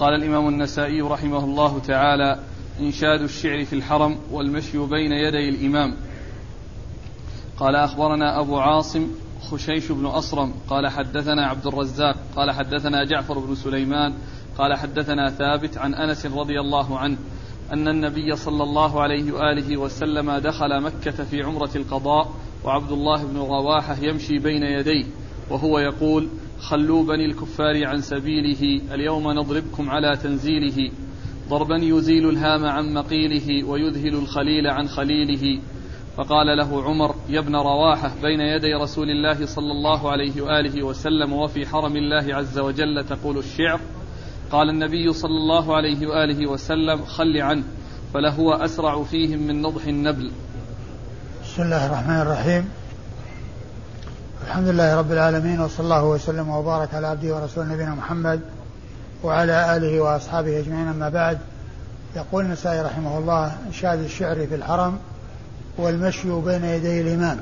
قال الإمام النسائي رحمه الله تعالى إنشاد الشعر في الحرم والمشي بين يدي الإمام. قال أخبرنا أبو عاصم خشيش بن أصرم. قال حدثنا عبد الرزاق. قال حدثنا جعفر بن سليمان. قال حدثنا ثابت عن أنس رضي الله عنه أن النبي صلى الله عليه وآله وسلم دخل مكة في عمرة القضاء وعبد الله بن رواحة يمشي بين يديه وهو يقول خلوا بني الكفار عن سبيله اليوم نضربكم على تنزيله. ضربا يزيل الهام عن مقيله ويذهل الخليل عن خليله. فقال له عمر يا ابن رواحة بين يدي رسول الله صلى الله عليه وآله وسلم وفي حرم الله عز وجل تقول الشعر قال النبي صلى الله عليه وآله وسلم خل عنه فلهو أسرع فيهم من نضح النبل. بسم الله الرحمن الرحيم. الحمد لله رب العالمين وصلى الله وسلم وبارك على عبده ورسوله نبينا محمد وعلى آله وأصحابه أجمعين أما بعد. يقول النسائي رحمه الله إنشاد الشعر في الحرم والمشي بين يدي الإمام.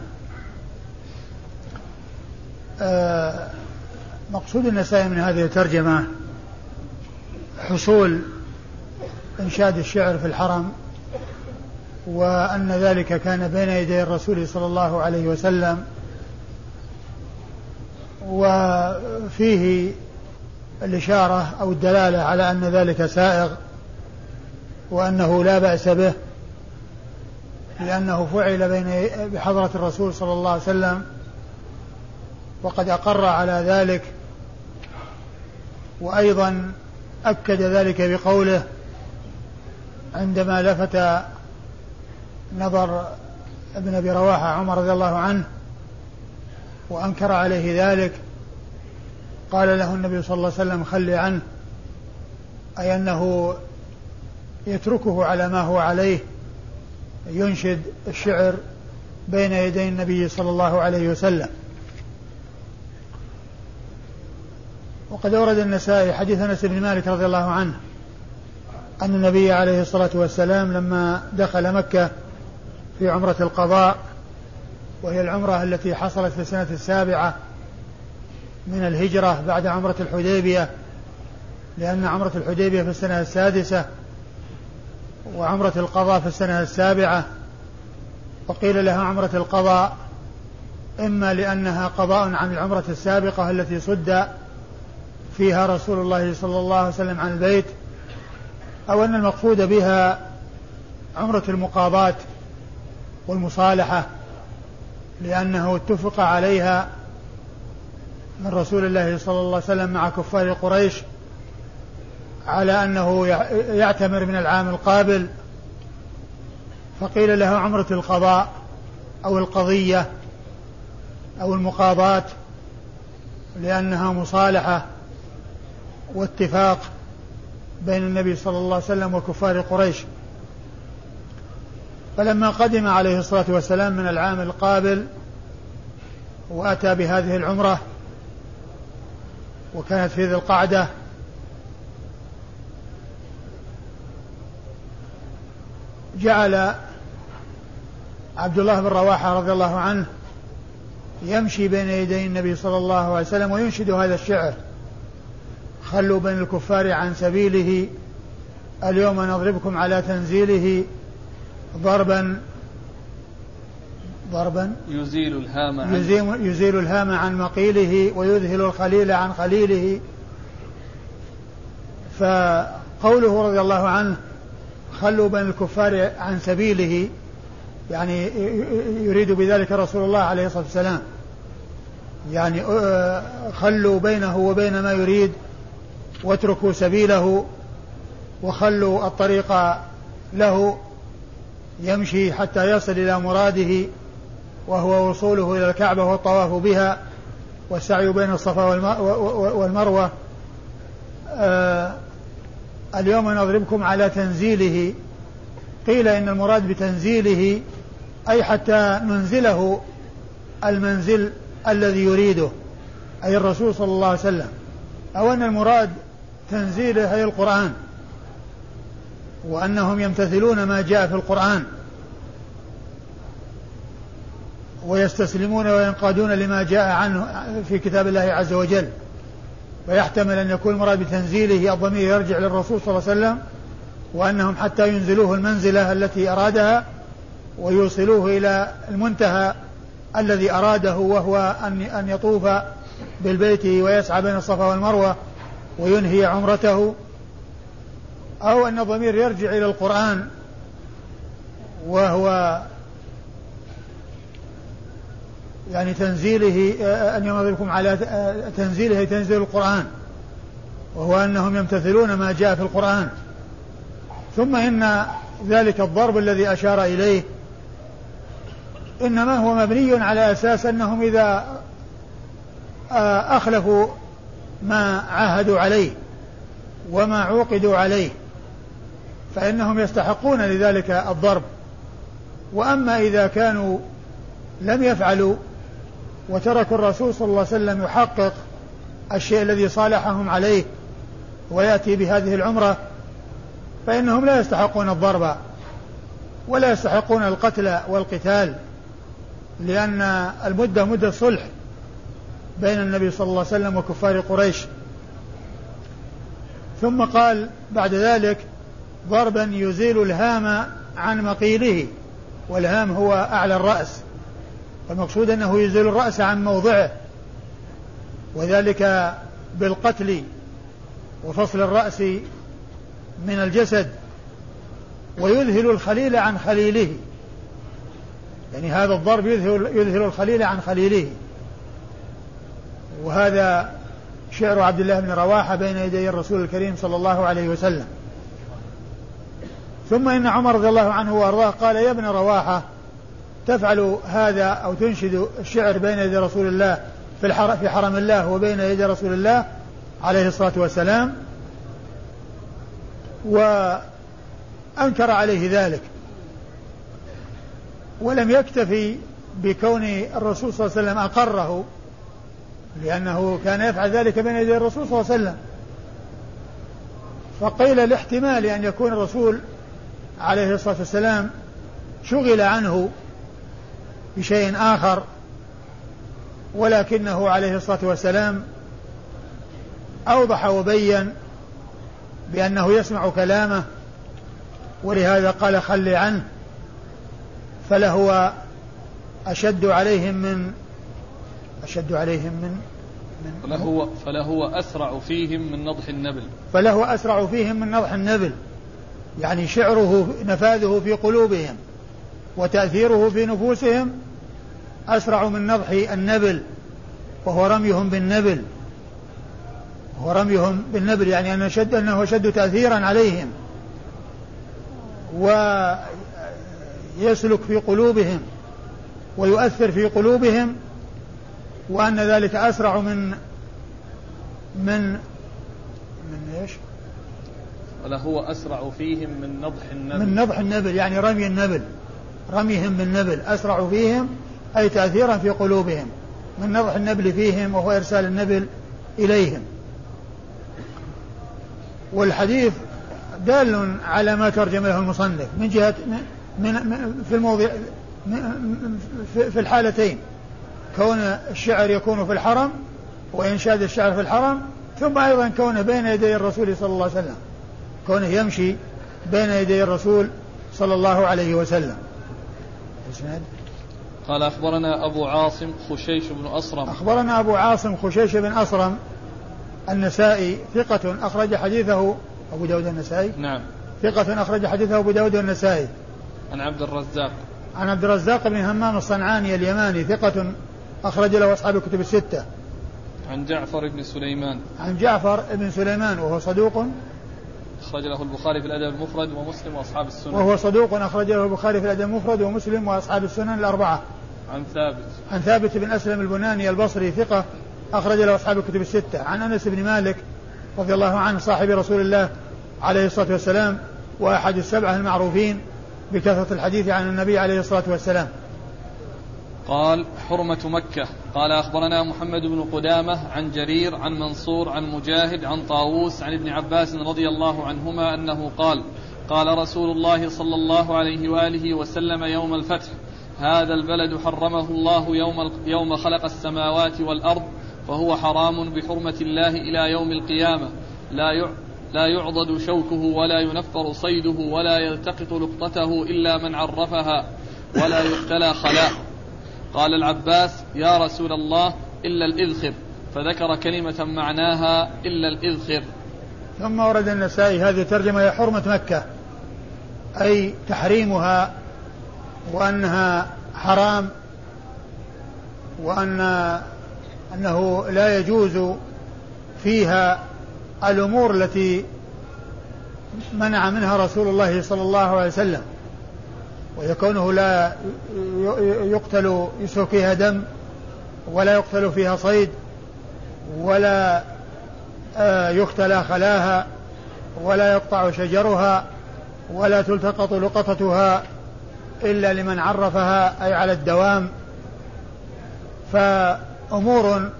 آه، مقصود النسائي من هذه الترجمة حصول إنشاد الشعر في الحرم وأن ذلك كان بين يدي الرسول صلى الله عليه وسلم وفيه الإشارة أو الدلالة على أن ذلك سائغ وأنه لا بأس به لأنه فعل بين بحضرة الرسول صلى الله عليه وسلم وقد أقر على ذلك وأيضا أكد ذلك بقوله عندما لفت نظر ابن أبي رواحة عمر رضي الله عنه وأنكر عليه ذلك. قال له النبي صلى الله عليه وسلم خلي عنه. أي أنه يتركه على ما هو عليه. ينشد الشعر بين يدي النبي صلى الله عليه وسلم. وقد أورد النسائي حديث أنس بن مالك رضي الله عنه أن النبي عليه الصلاة والسلام لما دخل مكة في عمرة القضاء وهي العمرة التي حصلت في السنة السابعة من الهجرة بعد عمرة الحديبية لأن عمرة الحديبية في السنة السادسة وعمرة القضاء في السنة السابعة. وقيل لها عمرة القضاء إما لأنها قضاء عن العمرة السابقة التي صد فيها رسول الله صلى الله عليه وسلم عن البيت أو أن المقصود بها عمرة المقاضاة والمصالحة. لأنه اتفق عليها من رسول الله صلى الله عليه وسلم مع كفار قريش على أنه يعتمر من العام القابل فقيل له عمرة القضاء أو القضية أو المقاضاة لأنها مصالحة واتفاق بين النبي صلى الله عليه وسلم وكفار قريش. فلما قدم عليه الصلاة والسلام من العام القابل وأتى بهذه العمرة وكانت في ذي القعدة جعل عبد الله بن رواحة رضي الله عنه يمشي بين يدي النبي صلى الله عليه وسلم وينشد هذا الشعر خلوا بين الكفار عن سبيله اليوم نضربكم على تنزيله ضربا ضربا. يزيل الهام عن يزيل, يزيل الهام عن مقيله ويذهل الخليل عن خليله. فقوله رضي الله عنه خلوا بين الكفار عن سبيله. يعني يريد بذلك رسول الله عليه الصلاة والسلام. يعني آه، خلوا بينه وبين ما يريد واتركوا سبيله وخلوا الطريق له. يمشي حتى يصل إلى مراده وهو وصوله إلى الكعبة والطواف بها والسعي بين الصفا والمروة. آه اليوم نضربكم على تنزيله. قيل إن المراد بتنزيله أي حتى ننزله المنزل الذي يريده أي الرسول صلى الله عليه وسلم. أو أن المراد تنزيله أي القرآن. وأنهم يمتثلون ما جاء في القرآن ويستسلمون وينقادون لما جاء عنه في كتاب الله عز وجل. ويحتمل أن يكون المراد بتنزيله الضمير يرجع للرسول صلى الله عليه وسلم وأنهم حتى ينزلوه المنزلة التي أرادها ويوصلوه إلى المنتهى الذي أراده وهو أن أن يطوف بالبيت ويسعى بين الصفا والمروة وينهي عمرته. أو أن الضمير يرجع إلى القرآن وهو يعني تنزيله أن ينظركم على تنزيله تنزيل القرآن وهو أنهم يمتثلون ما جاء في القرآن. ثم إن ذلك الضرب الذي أشار إليه إنما هو مبني على أساس أنهم إذا آه، أخلفوا ما عاهدوا عليه وما عوقدوا عليه. فإنهم يستحقون لذلك الضرب. وأما إذا كانوا لم يفعلوا وتركوا الرسول صلى الله عليه وسلم يحقق الشيء الذي صالحهم عليه ويأتي بهذه العمرة فإنهم لا يستحقون الضرب ولا يستحقون القتل والقتال لأن المدة مدة صلح بين النبي صلى الله عليه وسلم وكفار قريش. ثم قال بعد ذلك ضربا يزيل الهام عن مقيله والهام هو أعلى الرأس. المقصود أنه يزيل الرأس عن موضعه وذلك بالقتل وفصل الرأس من الجسد ويذهل الخليل عن خليله. يعني هذا الضرب يذهل, يذهل الخليل عن خليله. وهذا شعر عبد الله بن رواحة بين يدي الرسول الكريم صلى الله عليه وسلم. ثم إن عمر رضي الله عنه وأرضاه قال يا ابن رواحة تفعل هذا أو تنشد الشعر بين يدي رسول الله في, في حرم الله وبين يدي رسول الله عليه الصلاة والسلام وأنكر عليه ذلك. ولم يكتفي بكون الرسول صلى الله عليه وسلم أقره لأنه كان يفعل ذلك بين يدي الرسول صلى الله عليه وسلم. فقيل الاحتمال أن يكون الرسول عليه الصلاة والسلام شغل عنه بشيء آخر ولكنه عليه الصلاة والسلام أوضح وبين بأنه يسمع كلامه ولهذا قال خل عنه فلهو أشد عليهم من أشد عليهم من من فلهو فلهو أسرع فيهم من نضح النبل. فلهو أسرع فيهم من نضح النبل. يعني شعره نفاذه في قلوبهم وتأثيره في نفوسهم أسرع من نضح النبل وهو رميهم بالنبل وهو رميهم بالنبل يعني أنه شد أنه شد تأثيرا عليهم ويسلك في قلوبهم ويؤثر في قلوبهم وأن ذلك أسرع من من من إيش؟ ولهو أسرع فيهم من نضح النبل. من نضح النبل يعني رمي النبل. رميهم بالنبل أسرع فيهم أي تأثيرا في قلوبهم. من نضح النبل فيهم وهو إرسال النبل إليهم. والحديث دال على ما ترجم له المصنف من جهة من في الموضع في الحالتين. كون الشعر يكون في الحرم وإنشاد الشعر في الحرم ثم أيضا كونه بين يدي الرسول صلى الله عليه وسلم. كونه يمشي بين يدي الرسول صلى الله عليه وسلم. قال أخبرنا أبو عاصم خشيش بن أصرم. أخبرنا أبو عاصم خشيش بن أصرم النسائي ثقة أخرج حديثه أبو داود النسائي. نعم. ثقة أخرج حديثه أبو داود النسائي. عن عبد الرزاق. عن عبد الرزاق بن همام الصنعاني اليماني ثقة أخرج له أصحاب الكتب الستة. عن جعفر بن سليمان. عن جعفر بن سليمان وهو صدوق أخرج له البخاري في الأدب المفرد ومسلم وأصحاب السنن. وهو صدوق أخرج له البخاري في الأدب المفرد ومسلم وأصحاب السنن الأربعة. عن ثابت. عن ثابت بن أسلم البناني البصري ثقة أخرج له أصحاب الكتب الستة. عن أنس بن مالك رضي الله عنه صاحب رسول الله عليه الصلاة والسلام وأحد السبعة المعروفين بكثرة الحديث عن النبي عليه الصلاة والسلام. قال حرمة مكة. قال أخبرنا محمد بن قدامة عن جرير عن منصور عن مجاهد عن طاووس عن ابن عباس رضي الله عنهما أنه قال قال رسول الله صلى الله عليه وآله وسلم يوم الفتح هذا البلد حرمه الله يوم, يوم خلق السماوات والأرض وهو حرام بحرمة الله إلى يوم القيامة. لا لا يعضد شوكه ولا ينفر صيده ولا يلتقط لقطته إلا من عرفها ولا يقتلى خلاء. قال العباس يا رسول الله إلا الإذخر. فذكر كلمة معناها إلا الإذخر. ثم ورد النسائي هذه الترجمة هي حرمة مكة. أي تحريمها وأنها حرام وأن أنه لا يجوز فيها الأمور التي منع منها رسول الله صلى الله عليه وسلم. ويكونه لا يقتل يسوق فيها دم ولا يقتل فيها صيد ولا آه، يختلى خلاها ولا يقطع شجرها ولا تلتقط لقطتها إلا لمن عرفها أي على الدوام. فأمور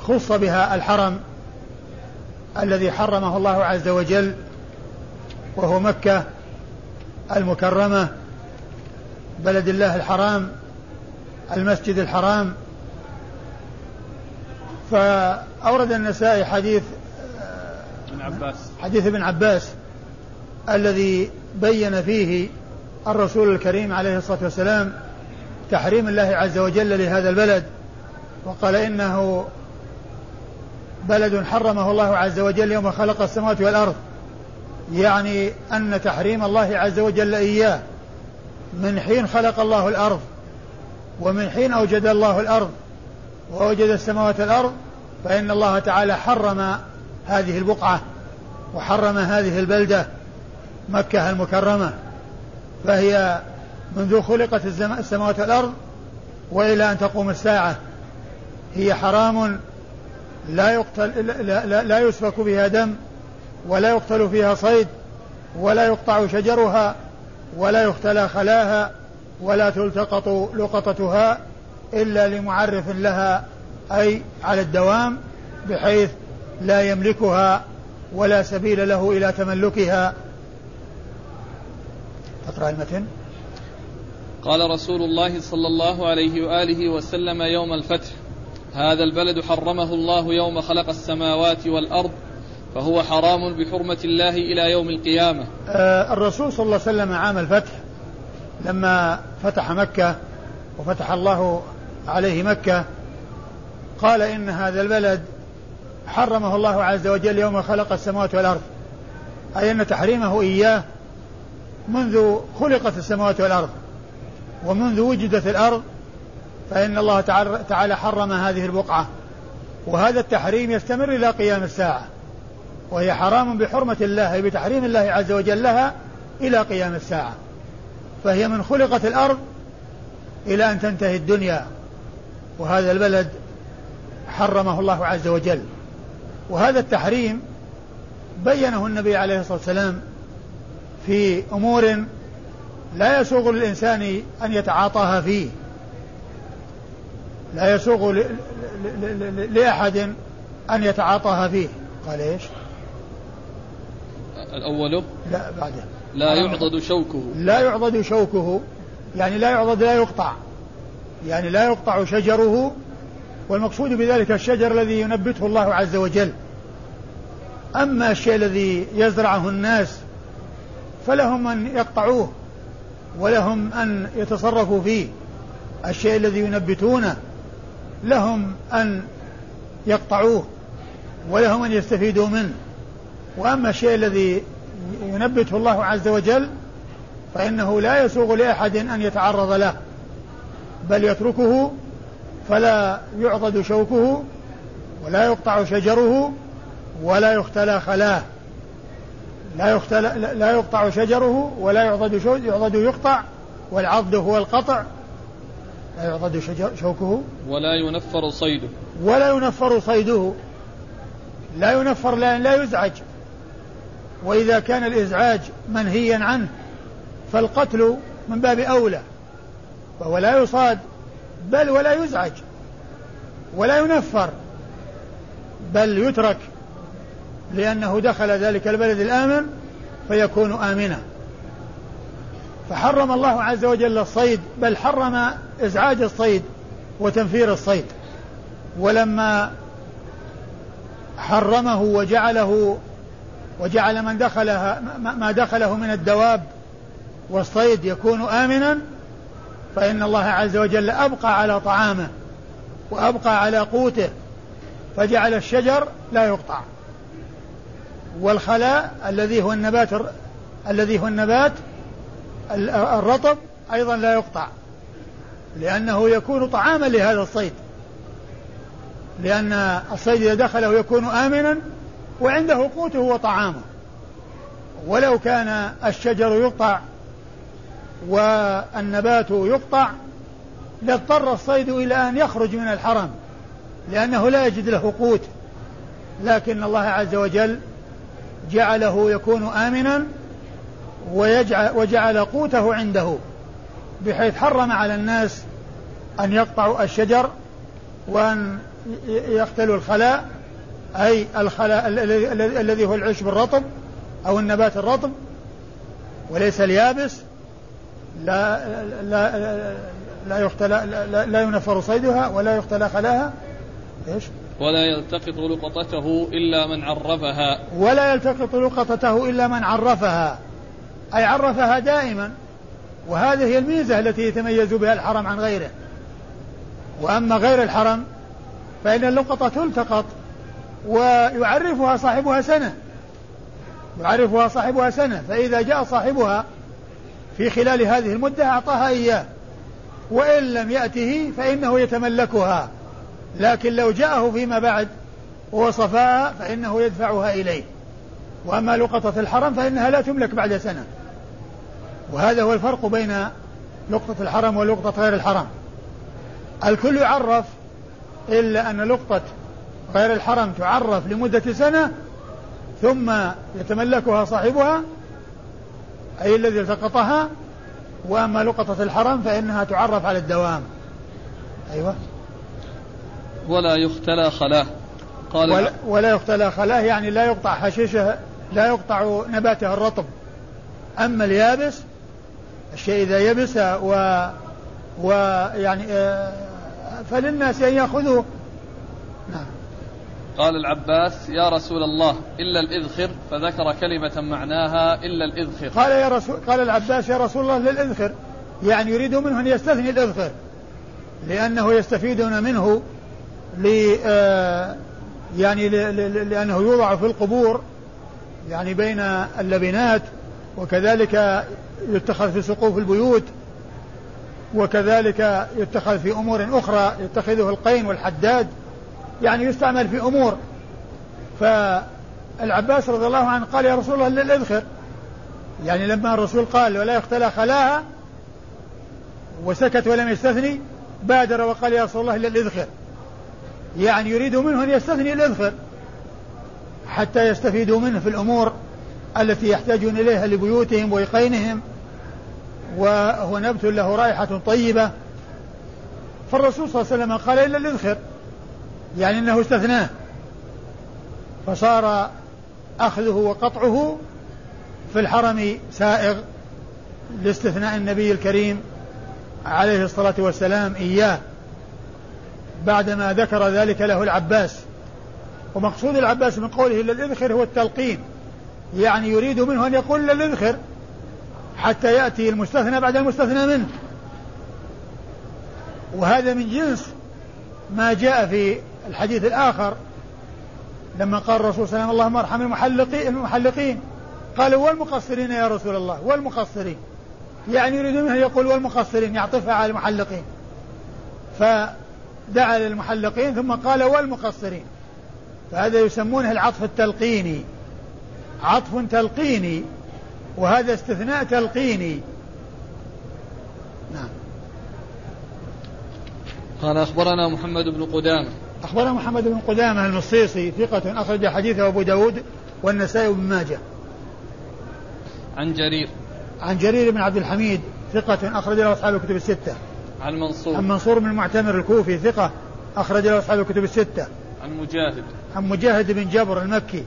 خص بها الحرم الذي حرمه الله عز وجل وهو مكة المكرمة بلد الله الحرام المسجد الحرام. فأورد النسائي حديث ابن عباس. حديث ابن عباس الذي بين فيه الرسول الكريم عليه الصلاة والسلام تحريم الله عز وجل لهذا البلد وقال إنه بلد حرمه الله عز وجل يوم خلق السماوات والأرض. يعني أن تحريم الله عز وجل إياه. من حين خلق الله الأرض ومن حين أوجد الله الأرض ووجد السماوات والأرض فإن الله تعالى حرم هذه البقعة وحرم هذه البلدة مكة المكرمة. فهي منذ خلقت السماوات والأرض وإلى أن تقوم الساعة. هي حرام لا يقتل لا, لا, لا يسفك فيها دم. ولا يقتل فيها صيد ولا يقطع شجرها ولا يختلى خلاها ولا تلتقط لقطتها إلا لمعرف لها أي على الدوام بحيث لا يملكها ولا سبيل له إلى تملكها. تقرأ المتن. قال رسول الله صلى الله عليه وآله وسلم يوم الفتح هذا البلد حرمه الله يوم خلق السماوات والأرض فهو حرام بحرمة الله إلى يوم القيامة. آه الرسول صلى الله عليه وسلم عام الفتح لما فتح مكة وفتح الله عليه مكة قال إن هذا البلد حرمه الله عز وجل يوم خلق السماوات والأرض. أي أن تحريمه إياه منذ خلقت السماوات والأرض. ومنذ وجدت الأرض فإن الله تعالى حرم هذه البقعة. وهذا التحريم يستمر إلى قيام الساعة. وهي حرام بحرمة الله بتحريم الله عز وجل لها إلى قيام الساعة. فهي من خلقت الأرض إلى أن تنتهي الدنيا. وهذا البلد حرمه الله عز وجل. وهذا التحريم بينه النبي عليه الصلاة والسلام في أمور لا يسوغ للإنسان أن يتعاطاها فيه. لا يسوغ لأحد أن يتعاطاها فيه. قال إيش؟ الأول؟ لا بعده. لا يعضد شوكه. لا يعضد شوكه. يعني لا يعضد لا يقطع. يعني لا يقطع شجره والمقصود بذلك الشجر الذي ينبته الله عز وجل. أما الشيء الذي يزرعه الناس فلهم أن يقطعوه ولهم أن يتصرفوا فيه. الشيء الذي ينبتونه لهم أن يقطعوه ولهم أن يستفيدوا منه. وأما الشيء الذي ينبته الله عز وجل فإنه لا يسوغ لأحد أن يتعرض له بل يتركه فلا يعضد شوكه ولا يقطع شجره ولا يختلى خلاه. لا يختلى لا يقطع شجره ولا يعضد يعضد يقطع والعضد هو القطع. لا يعضد شوكه. ولا ينفر صيده. ولا ينفر صيده. لا ينفر لأن لا يزعج. وإذا كان الإزعاج منهيا عنه فالقتل من باب أولى وهو لا يصاد بل ولا يزعج ولا ينفر بل يترك لأنه دخل ذلك البلد الآمن فيكون آمنا. فحرم الله عز وجل الصيد بل حرم إزعاج الصيد وتنفير الصيد. ولما حرمه وجعله وجعل من دخلها ما دخله من الدواب والصيد يكون آمنا فإن الله عز وجل أبقى على طعامه وأبقى على قوته فجعل الشجر لا يقطع. والخلاء الذي هو النبات الذي هو النبات الرطب أيضا لا يقطع لأنه يكون طعاما لهذا الصيد. لأن الصيد إذا دخله يكون آمنا وعنده قوته وطعامه. ولو كان الشجر يقطع والنبات يقطع لاضطر الصيد إلى أن يخرج من الحرم لأنه لا يجد له قوت. لكن الله عز وجل جعله يكون آمنا ويجعل وجعل قوته عنده بحيث حرم على الناس أن يقطعوا الشجر وأن يقتلوا الخلاء أي الخلاء الذي هو العشب الرطب أو النبات الرطب وليس اليابس لا لا لا يختلى لا, لا ينفر صيدها ولا يختلى خلاها. إيش؟ ولا يلتقط لقطته إلا من عرفها. ولا يلتقط لقطته إلا من عرفها. أي عرفها دائما. وهذه هي الميزة التي يتميز بها الحرم عن غيره. وأما غير الحرم فإن اللقطة تلتقط. ويعرفها صاحبها سنة. يعرفها صاحبها سنة. فإذا جاء صاحبها في خلال هذه المدة أعطاها إياه. وإن لم يأته فإنه يتملكها. لكن لو جاءه فيما بعد ووصفها فإنه يدفعها إليه. وأما لقطة الحرم فإنها لا تملك بعد سنة. وهذا هو الفرق بين لقطة الحرم ولقطة غير الحرم. الكل يعرف إلا أن لقطة غير الحرم تعرف لمدة سنة ثم يتملكها صاحبها أي الذي التقطها وأما لقطة الحرم فإنها تعرف على الدوام. أيوة. ولا يختلى خلاه. قال ولا, ولا يختلى خلاه يعني لا يقطع حشيشه لا يقطع نباته الرطب. أما اليابس الشيء إذا يبس و ويعني آه، فللناس أن يأخذوه. نعم قال العباس يا رسول الله إلا الإذخر. فذكر كلمة معناها إلا الإذخر. قال يا رسول قال العباس يا رسول الله للإذخر. يعني يريد منه أن يستثني الإذخر لأنه يستفيدون منه ل آه، يعني لأنه يوضع في القبور يعني بين اللبنات وكذلك يتخذ في سقوف البيوت وكذلك يتخذ في أمور أخرى يتخذه القين والحداد. يعني يستعمل في أمور. فالعباس رضي الله عنه قال يا رسول الله إلا الإذخر يعني لما الرسول قال ولا يختلى خلاها وسكت ولم يستثني بادر وقال يا رسول الله إلا الإذخر يعني يريد منه أن يستثني الإذخر حتى يستفيدوا منه في الأمور التي يحتاجون إليها لبيوتهم ويقينهم. وهو نبت له رائحة طيبة. فالرسول صلى الله عليه وسلم قال إلا الإذخر. يعني أنه استثناه. فصار أخذه وقطعه في الحرم سائغ لاستثناء النبي الكريم عليه الصلاة والسلام إياه بعدما ذكر ذلك له العباس. ومقصود العباس من قوله إلا الإذخر هو التلقين يعني يريد منه أن يقول إلا الإذخر حتى يأتي المستثنى بعد المستثنى منه. وهذا من جنس ما جاء في الحديث الآخر لما قال الرسول صلى الله عليه وسلم اللهم ارحم المحلقين المحلقين قالوا والمقصرين يا رسول الله والمقصرين. يعني يريد منه يقول والمقصرين يعطفها على المحلقين. فدعا للمحلقين ثم قال والمقصرين. فهذا يسمونه العطف التلقيني. عطف تلقيني وهذا استثناء تلقيني. نعم. قال أخبرنا محمد بن قدامة. أخبرنا محمد بن قدامة المصيصي ثقة أخرج حديثه أبو داود والنسائي بن ماجه عن جرير عن جرير بن عبد الحميد ثقة أخرج له أصحاب الكتب الستة عن منصور عن منصور بن المعتمر الكوفي ثقة أخرج له أصحاب الكتب الستة عن مجاهد عن مجاهد بن جبر المكي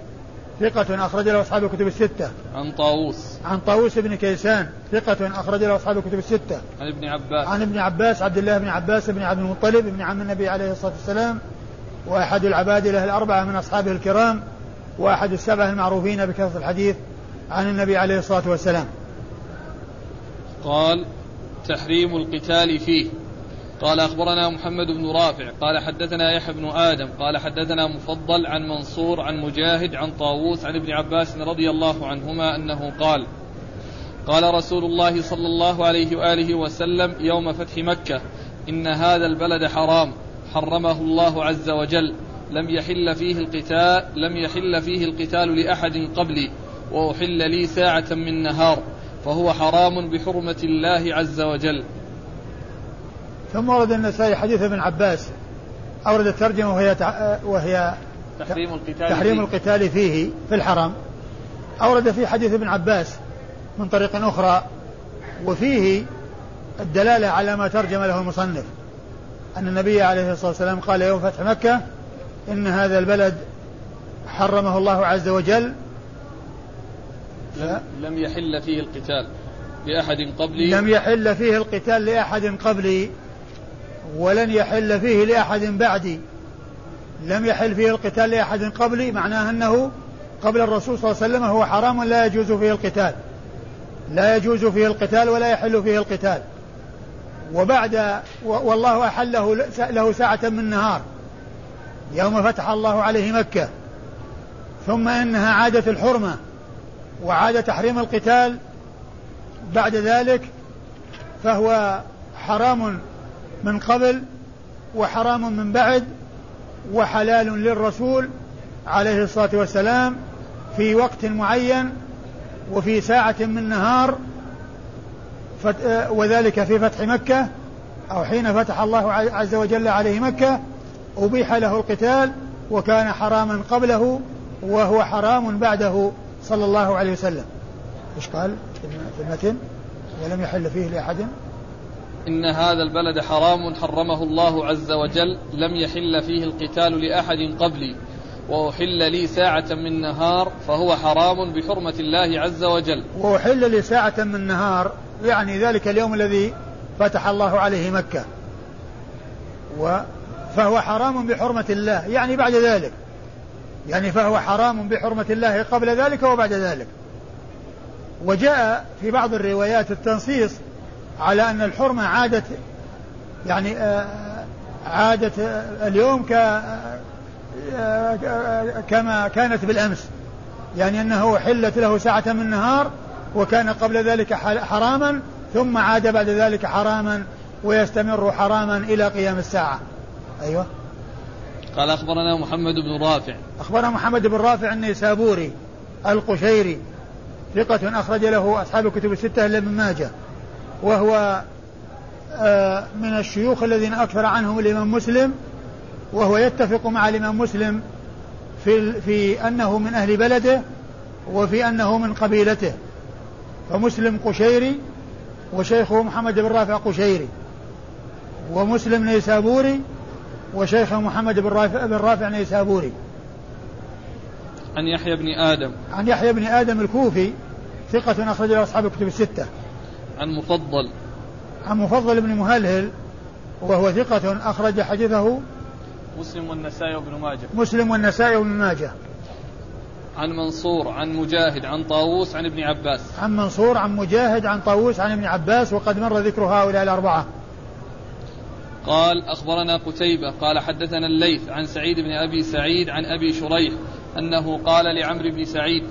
ثقة أخرج له أصحاب الكتب الستة. عن طاووس. عن طاووس بن كيسان ثقة أخرج له أصحاب الكتب الستة. عن ابن عباس. عن ابن عباس عبد الله بن عباس بن عبد المطلب بن عم النبي عليه الصلاة والسلام وأحد العبادلة الأربعة من أصحابه الكرام وأحد السبعة المعروفين بكثرة الحديث عن النبي عليه الصلاة والسلام. قال تحريم القتال فيه. قال أخبرنا محمد بن رافع. قال حدثنا يحيى بن آدم. قال حدثنا مفضل عن منصور عن مجاهد عن طاووس عن ابن عباس رضي الله عنهما أنه قال قال رسول الله صلى الله عليه وآله وسلم يوم فتح مكة إن هذا البلد حرام. حرمه الله عز وجل لم يحل فيه القتال لم يحل فيه القتال لأحد قبلي وأحل لي ساعة من نهار فهو حرام بحرمة الله عز وجل. ثم ورد النسائي حديث ابن عباس أورد الترجمة وهي وهي تحريم القتال تحريم فيه. القتال فيه في الحرم. أورد في حديث ابن عباس من طريق أخرى وفيه الدلالة على ما ترجم له المصنف. أن النبي عليه الصلاة والسلام قال يوم فتح مكة إن هذا البلد حرمه الله عز وجل. لم يحل فيه القتال لأحد قبلي لم يحل فيه القتال لأحد قبلي ولن يحل فيه لأحد بعدي لم يحل فيه القتال لأحد قبلي معناه أنه قبل الرسول صلى الله عليه وسلم هو حرام لا يجوز فيه القتال. لا يجوز فيه القتال ولا يحل فيه القتال. وبعد والله أحله له ساعة من نهار. يوم فتح الله عليه مكة. ثم إنها عادة الحرمة وعاد تحريم القتال. بعد ذلك فهو حرام من قبل وحرام من بعد وحلال للرسول عليه الصلاة والسلام في وقت معين وفي ساعة من نهار وذلك في فتح مكة أو حين فتح الله عز وجل عليه مكة أبيح له القتال وكان حراما قبله وهو حرام بعده صلى الله عليه وسلم. إيش قال؟ في المتن ولم يحل فيه لأحد. إن هذا البلد حرام حرمه الله عز وجل لم يحل فيه القتال لأحد قبلي. وأحل لي ساعة من نهار فهو حرام بحرمة الله عز وجل. وأحل لي ساعة من نهار يعني ذلك اليوم الذي فتح الله عليه مكة. و فهو حرام بحرمة الله يعني بعد ذلك. يعني فهو حرام بحرمة الله قبل ذلك وبعد ذلك. وجاء في بعض الروايات التنصيص على أن الحرمة عادت يعني آه، عادت اليوم آه، كما كانت بالأمس. يعني أنه حلت له ساعة من النهار وكان قبل ذلك حراما ثم عاد بعد ذلك حراما ويستمر حراما إلى قيام الساعة. أيوة. قال أخبرنا محمد بن رافع. أخبرنا محمد بن رافع النيسابوري القشيري ثقة أخرج له أصحاب الكتب الستة إلا ابن ماجه وهو آه، من الشيوخ الذين أكثر عنهم الإمام مسلم وهو يتفق مع الإمام مسلم في في أنه من أهل بلده وفي أنه من قبيلته. فمسلم قشيري وشيخه محمد بن رافع قشيري ومسلم نيسابوري وشيخه محمد بن رافع, بن رافع نيسابوري. عن يحيى بن آدم. عن يحيى بن آدم الكوفي ثقة أخرج له أصحاب الكتب الستة. عن مفضل. عن مفضل بن مهلهل وهو ثقة أخرج حديثه مسلم والنسائي وابن ماجه. مسلم والنسائي وابن ماجه. عن منصور عن مجاهد عن طاووس عن ابن عباس. عن منصور عن مجاهد عن طاووس عن ابن عباس وقد مر ذكر هؤلاء الأربعة. قال أخبرنا قتيبة قال حدثنا الليث عن سعيد بن أبي سعيد عن أبي شريح أنه قال لعمرو بن سعيد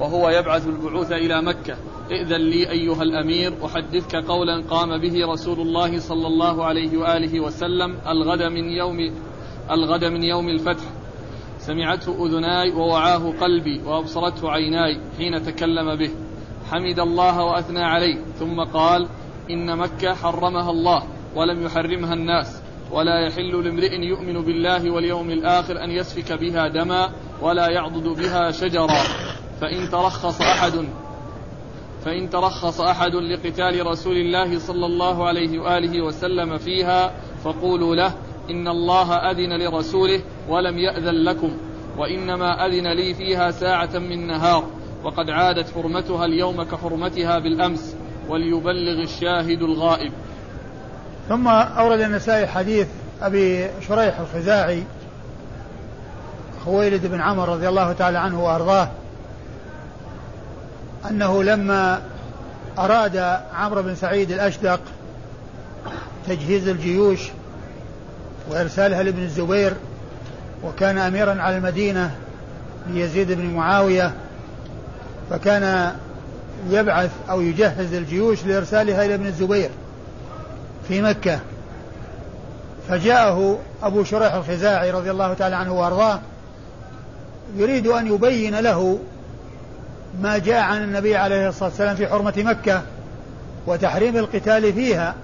وهو يبعث البعوث إلى مكة ائذن لي أيها الأمير أحدثك قولا قام به رسول الله صلى الله عليه وآله وسلم الغد من يوم الغد من يوم الفتح. سمعته أذناي ووعاه قلبي وأبصرته عيناي حين تكلم به. حمد الله وأثنى عليه. ثم قال إن مكة حرمها الله ولم يحرمها الناس. ولا يحل لامرئ يؤمن بالله واليوم الآخر أن يسفك بها دما ولا يعضد بها شجرا. فإن ترخص أحد فإن ترخص أحد لقتال رسول الله صلى الله عليه وآله وسلم فيها فقولوا له إن الله أذن لرسوله ولم يأذن لكم وإنما أذن لي فيها ساعة من نهار وقد عادت حرمتها اليوم كحرمتها بالأمس وليبلغ الشاهد الغائب. ثم أورد النسائي حديث أبي شريح الخزاعي خويلد بن عمر رضي الله تعالى عنه وأرضاه أنه لما أراد عمرو بن سعيد الأشدق تجهيز الجيوش وإرسالها لابن الزبير وكان أميرا على المدينة ليزيد بن معاوية فكان يبعث أو يجهز الجيوش لإرسالها إلى ابن الزبير في مكة. فجاءه أبو شريح الخزاعي رضي الله تعالى عنه وأرضاه يريد أن يبين له ما جاء عن النبي عليه الصلاة والسلام في حرمة مكة وتحريم القتال فيها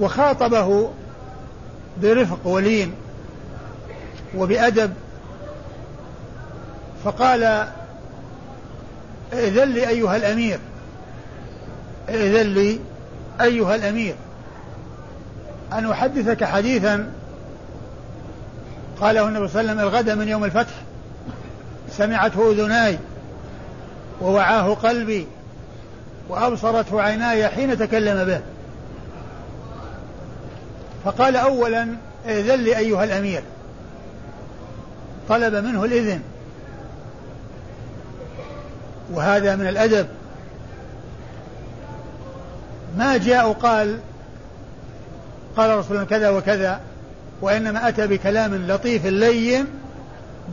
وخاطبه برفق ولين وبأدب فقال ائذن لي أيها الأمير ائذن لي أيها الأمير. أن أحدثك حديثا قاله النبي صلى الله عليه وسلم الغد من يوم الفتح سمعته أذناي ووعاه قلبي وأبصرته عيناي حين تكلم به. فقال أولا ائذن لي أيها الأمير. طلب منه الإذن. وهذا من الأدب. ما جاء وقال قال رسول كذا وكذا وإنما أتى بكلام لطيف لين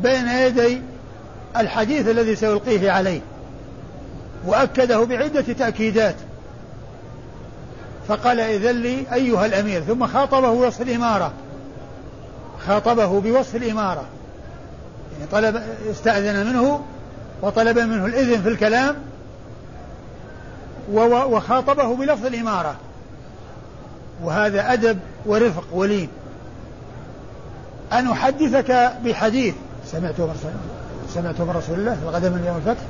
بين يدي الحديث الذي سيلقيه عليه وأكده بعدة تأكيدات. فقال إذن لي أيها الأمير ثم خاطبه بوصف الإمارة. خاطبه بوصف الإمارة. يعني طلب استأذن منه وطلب منه الإذن في الكلام وخاطبه بلفظ الإمارة. وهذا أدب ورفق ولين. أن أحدثك بحديث. سمعته من رسول سمعته من رسول الله الغد من يوم الفتح؟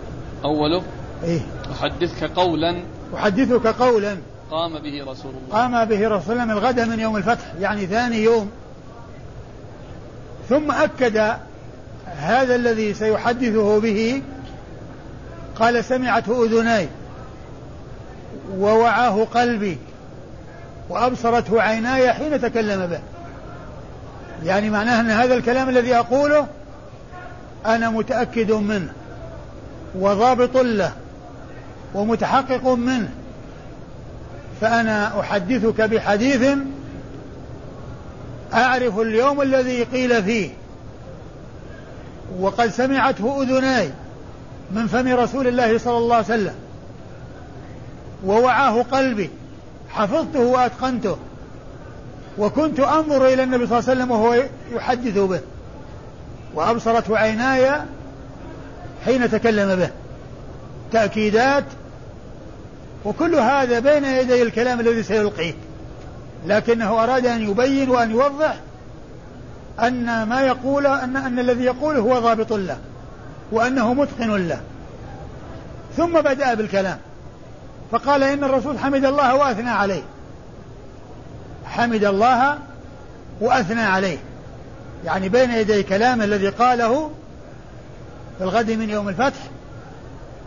أوله؟ إيه. أحدثك قولا. أحدثك قولا. قام به رسول الله. قام به رسول الله الغد من يوم الفتح يعني ثاني يوم. ثم أكد هذا الذي سيحدثه به قال سمعته أذناي ووعاه قلبي وأبصرته عيناي حين تكلم به. يعني معناه أن هذا الكلام الذي أقوله أنا متأكد منه وضابط له ومتحقق منه. فأنا أحدثك بحديث أعرف اليوم الذي قيل فيه. وقد سمعته أذناي من فم رسول الله صلى الله عليه وسلم. ووعاه قلبي. حفظته وأتقنته. وكنت أنظر إلى النبي صلى الله عليه وسلم وهو يحدث به. وأبصرته عيناي حين تكلم به. تأكيدات وكل هذا بين يدي الكلام الذي سيلقيه. لكنه أراد أن يبين وأن يوضح أن ما يقول أن أن الذي يقوله هو ضابط له وأنه متقن له. ثم بدأ بالكلام. فقال إن الرسول حمد الله وأثنى عليه. حمد الله وأثنى عليه. يعني بين يدي كلام الذي قاله في الغد من يوم الفتح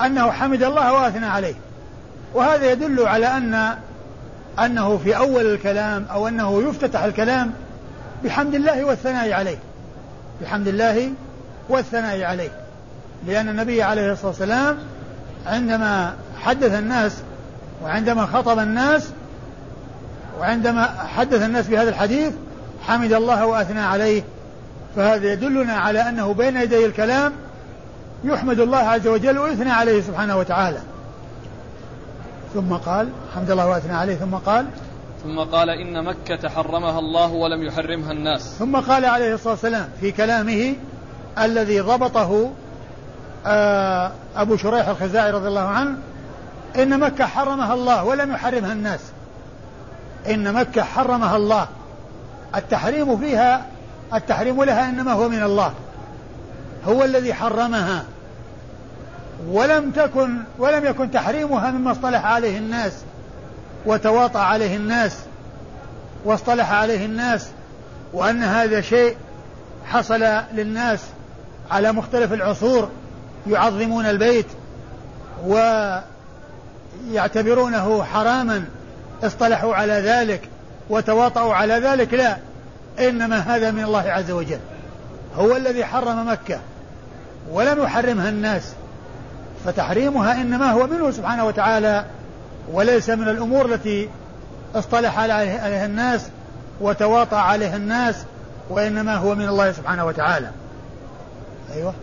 أنه حمد الله وأثنى عليه. وهذا يدل على أن أنه في أول الكلام أو أنه يفتتح الكلام بحمد الله والثناء عليه. بحمد الله والثناء عليه. لأن النبي عليه الصلاة والسلام عندما حدث الناس وعندما خطب الناس وعندما حدث الناس بهذا الحديث حمد الله وأثنى عليه. فهذا يدلنا على أنه بين يدي الكلام يحمد الله عز وجل ويثنى عليه سبحانه وتعالى. ثم قال حمد الله وأثنى عليه ثم قال ثم قال إن مكة حرمها الله ولم يحرمها الناس. ثم قال عليه الصلاة والسلام في كلامه الذي ضبطه آه، أبو شريح الخزاعي رضي الله عنه إن مكة حرمها الله ولم يحرمها الناس. إن مكة حرمها الله. التحريم فيها التحريم لها إنما هو من الله. هو الذي حرمها. ولم تكن ولم يكن تحريمها مما اصطلح عليه الناس وتواطأ عليه الناس واصطلح عليه الناس وأن هذا شيء حصل للناس على مختلف العصور يعظمون البيت ويعتبرونه حراما اصطلحوا على ذلك وتواطؤوا على ذلك لا إنما هذا من الله عز وجل. هو الذي حرم مكة ولم يحرمها الناس. فتحريمها إنما هو منه سبحانه وتعالى وليس من الأمور التي اصطلح عليها الناس وتواطى عليها الناس وإنما هو من الله سبحانه وتعالى. أيوة.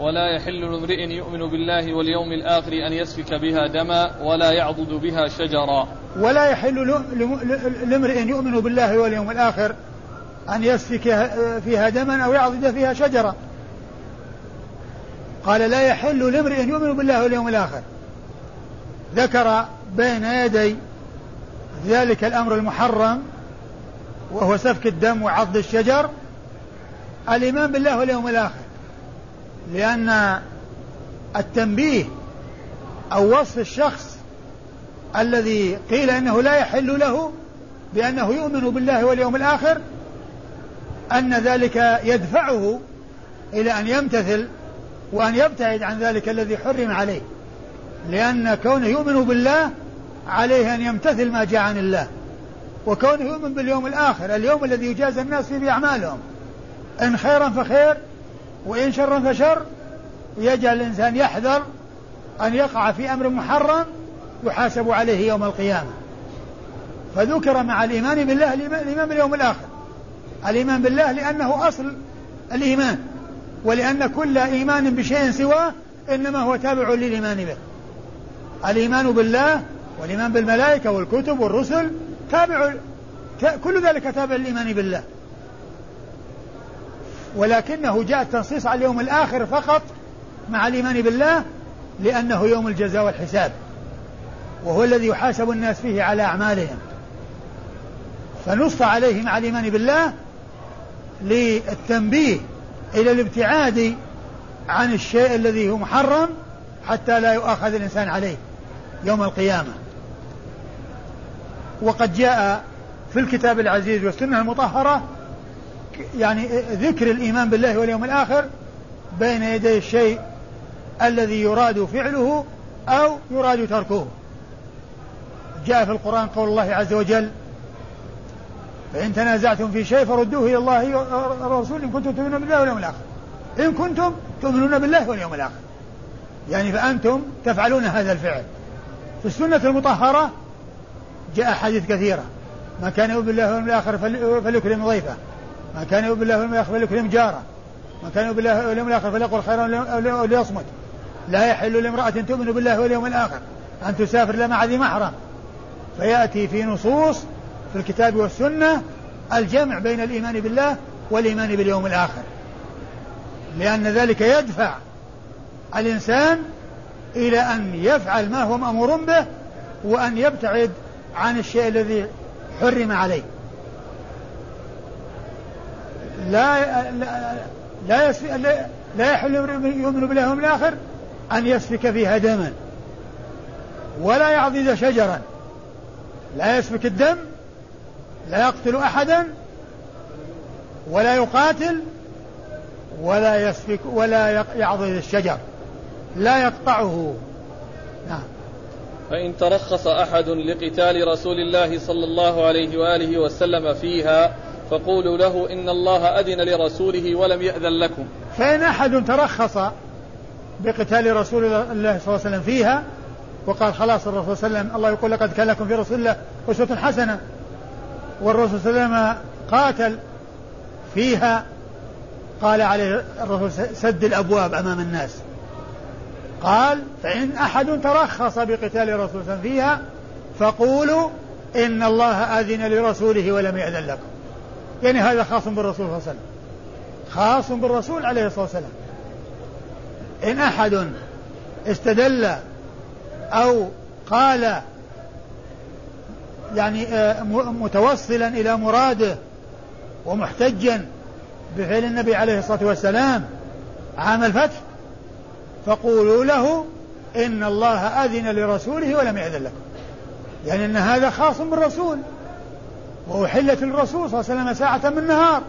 ولا يحل لامرئ يؤمن بالله واليوم الآخر أن يسفك بها دما ولا يعضد بها شجرا. ولا يحل لامرئ يؤمن بالله واليوم الآخر أن يسفك فيها دما أو يعضد فيها شجرة قال لا يحل لامرئ يؤمن بالله واليوم الآخر. ذكر بين يدي ذلك الأمر المحرم وهو سفك الدم وعض الشجر الإيمان بالله واليوم الآخر. لأن التنبيه أو وصف الشخص الذي قيل إنه لا يحل له بأنه يؤمن بالله واليوم الآخر أن ذلك يدفعه إلى أن يمتثل وأن يبتعد عن ذلك الذي حرم عليه لأن كونه يؤمن بالله عليه أن يمتثل ما جاء عن الله. وكونه يؤمن باليوم الآخر اليوم الذي يجازى الناس فيه بأعمالهم. إن خيرا فخير وإن شرا فشر يجعل الإنسان يحذر أن يقع في أمر محرم يحاسب عليه يوم القيامة. فذكر مع الإيمان بالله الإيمان باليوم الآخر. الإيمان بالله لأنه أصل الإيمان. ولأن كل إيمان بشيء سواه إنما هو تابع للإيمان به. الإيمان بالله والإيمان بالملائكة والكتب والرسل تابع كل ذلك تابع للإيمان بالله. ولكنه جاء التنصيص على اليوم الآخر فقط مع الإيمان بالله لأنه يوم الجزاء والحساب. وهو الذي يحاسب الناس فيه على أعمالهم. فنص عليه مع الإيمان بالله للتنبيه إلى الابتعاد عن الشيء الذي هو محرم حتى لا يؤاخذ الإنسان عليه يوم القيامة. وقد جاء في الكتاب العزيز والسنة المطهرة يعني ذكر الإيمان بالله واليوم الآخر بين يدي الشيء الذي يراد فعله أو يراد تركه. جاء في القرآن قول الله عز وجل فإن تنازعتم في شيء فردوه إلى الله والرسول إن كنتم تؤمنون بالله واليوم الآخر. إن كنتم تؤمنون بالله واليوم الآخر. يعني فأنتم تفعلون هذا الفعل. في السنة المطهرة جاء أحاديث كثيرة. ما كان يؤمن بالله واليوم الآخر فليكرم ضيفه. ما كان يؤمن بالله واليوم الآخر فليكرم جاره. ما كان يؤمن بالله واليوم الآخر فليقل خيرا أو ليصمت لا يحل لامرأة تؤمن بالله واليوم الآخر أن تسافر مع ذي محرم. فيأتي في نصوص في الكتاب والسنة الجمع بين الإيمان بالله والإيمان باليوم الآخر. لأن ذلك يدفع الإنسان إلى أن يفعل ما هو مأمور به وأن يبتعد عن الشيء الذي حرم عليه. لا لا لا, لا يحل يؤمن بالله واليوم الآخر أن يسفك فيها دما ولا يعضد شجرا. لا يسفك الدم لا يقتل أحدا ولا يقاتل ولا يسفك ولا يعضد الشجر. لا يقطعه. نعم. فإن ترخص أحد لقتال رسول الله صلى الله عليه وآله وسلم فيها فقولوا له إن الله أذن لرسوله ولم يأذن لكم. فإن أحد ترخص بقتال رسول الله صلى الله عليه وسلم فيها وقال خلاص الرسول صلى الله عليه وسلم الله يقول لقد كان لكم في رسول الله أسوة حسنة. والرسول صلى الله عليه وسلم قاتل فيها قال عليه الرسول سد الأبواب أمام الناس. قال فإن أحد ترخص بقتال الرسول صلى الله عليه وسلم فيها فقولوا إن الله أذن لرسوله ولم يأذن لكم. يعني هذا خاص بالرسول صلى الله عليه وسلم. خاص بالرسول عليه الصلاة والسلام. إن أحد استدل أو قال يعني آه، متوصلا إلى مراده ومحتجا بفعل النبي عليه الصلاة والسلام عام الفتح فقولوا له إن الله أذن لرسوله ولم يأذن لكم. يعني أن هذا خاص بالرسول وأحلت للرسول صلى الله عليه وسلم ساعة من نهار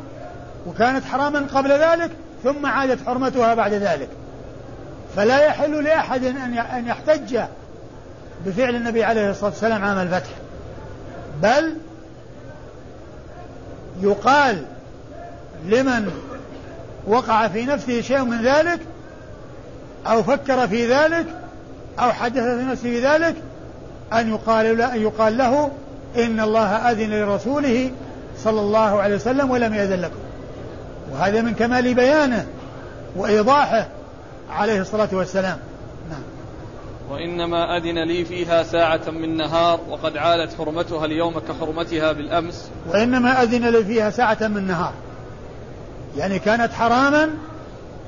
وكانت حراما قبل ذلك ثم عادت حرمتها بعد ذلك. فلا يحل لأحد أن يحتج بفعل النبي عليه الصلاة والسلام عام الفتح. بل يقال لمن وقع في نفسه شيء من ذلك أو فكر في ذلك أو حدث في نفسه ذلك أن يقال أن يقال له إن الله أذن لرسوله صلى الله عليه وسلم ولم يأذن لكم. وهذا من كمال بيانه وإيضاحه عليه الصلاة والسلام. وإنما أذن لي فيها ساعة من نهار وقد عادت حرمتها اليوم كحرمتها بالأمس. وإنما أذن لي فيها ساعة من نهار. يعني كانت حراما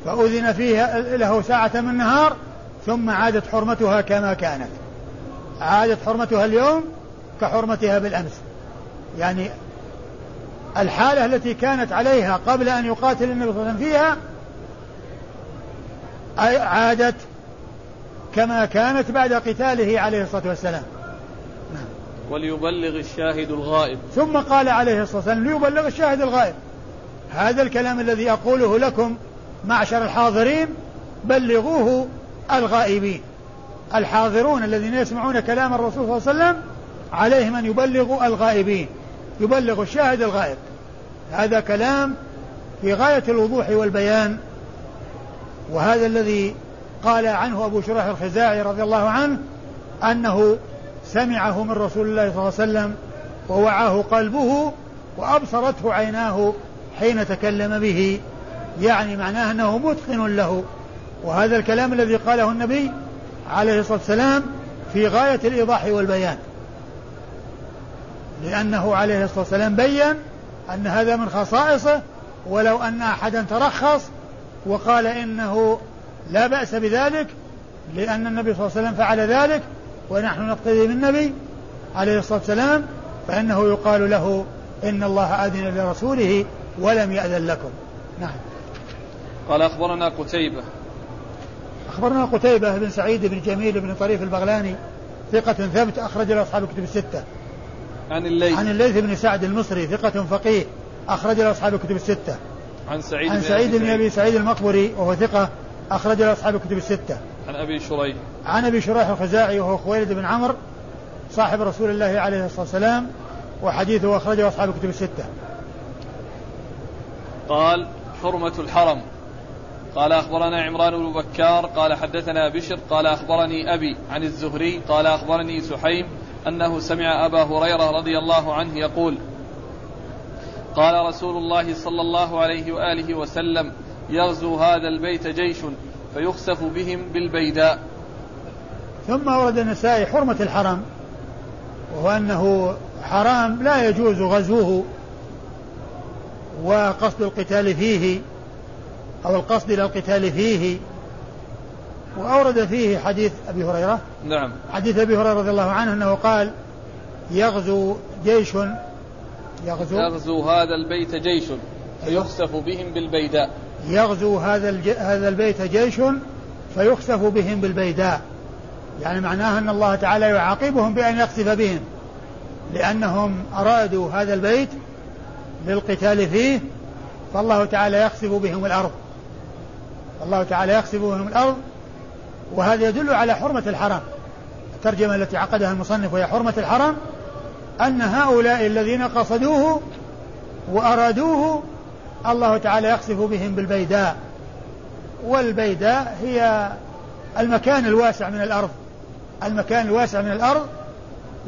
فأذن فيها له ساعة من نهار ثم عادت حرمتها كما كانت. عادت حرمتها اليوم كحرمتها بالأمس. يعني الحالة التي كانت عليها قبل أن يقاتل النبي صلى الله عليه وسلم فيها عادت كما كانت بعد قتاله عليه الصلاة والسلام. وليبلغ الشاهد الغائب. ثم قال عليه الصلاة والسلام ليبلغ الشاهد الغائب. هذا الكلام الذي أقوله لكم معشر الحاضرين بلغوه الغائبين. الحاضرون الذين يسمعون كلام الرسول صلى الله عليه وسلم عليهم أن يبلغوا الغائبين يبلغ الشاهد الغائب. هذا كلام في غاية الوضوح والبيان. وهذا الذي قال عنه أبو شريح الخزاعي رضي الله عنه أنه سمعه من رسول الله صلى الله عليه وسلم ووعاه قلبه وأبصرته عيناه حين تكلم به. يعني معناه أنه متقن له. وهذا الكلام الذي قاله النبي عليه الصلاة والسلام في غاية الإيضاح والبيان. لأنه عليه الصلاة والسلام بين أن هذا من خصائصه ولو أن أحدا ترخص وقال إنه لا بأس بذلك لأن النبي صلى الله عليه وسلم فعل ذلك ونحن نقتدي بالنبي عليه الصلاة والسلام فإنه يقال له إن الله أذن لرسوله ولم يأذن لكم. نعم. قال أخبرنا قتيبة. أخبرنا قتيبة بن سعيد بن جميل بن طريف البغلاني ثقة ثبت أخرج له أصحاب الكتب الستة. عن الليث. عن الليث بن سعد المصري ثقة فقيه أخرج له أصحاب الكتب الستة. عن سعيد عن سعيد بن أبي سعيد. المقبري وهو ثقة أخرج له أصحاب الكتب الستة. عن أبي شريح. عن أبي شريح الخزاعي وهو خويلد بن عمرو صاحب رسول الله عليه الصلاة والسلام وحديثه أخرجه أصحاب الكتب الستة. قال حرمة الحرم. قال أخبرنا عمران بن بكار قال حدثنا بشر قال أخبرني أبي عن الزهري قال أخبرني سحيم أنه سمع أبا هريرة رضي الله عنه يقول قال رسول الله صلى الله عليه وآله وسلم يغزو هذا البيت جيش فيخسف بهم بالبيداء. ثم ورد النسائي حرمة الحرم وهو أنه حرام لا يجوز غزوه وقصد القتال فيه أو القصد إلى القتال فيه. وأورد فيه حديث أبي هريرة. نعم. حديث أبي هريرة رضي الله عنه أنه قال يغزو جيش يغزو يغزو هذا البيت جيش فيخسف بهم بالبيداء. يغزو هذا. هذا البيت جيش فيخسف بهم بالبيداء. يعني معناه أن الله تعالى يعاقبهم بأن يخسف بهم. لأنهم أرادوا هذا البيت للقتال فيه فالله تعالى يخسف بهم الأرض. الله تعالى يخسف بهم الأرض وهذا يدل على حرمة الحرم الترجمة التي عقدها المصنف وهي حرمة الحرم أن هؤلاء الذين قصدوه وأرادوه الله تعالى يخسف بهم بالبيداء. والبيداء هي المكان الواسع من الأرض. المكان الواسع من الأرض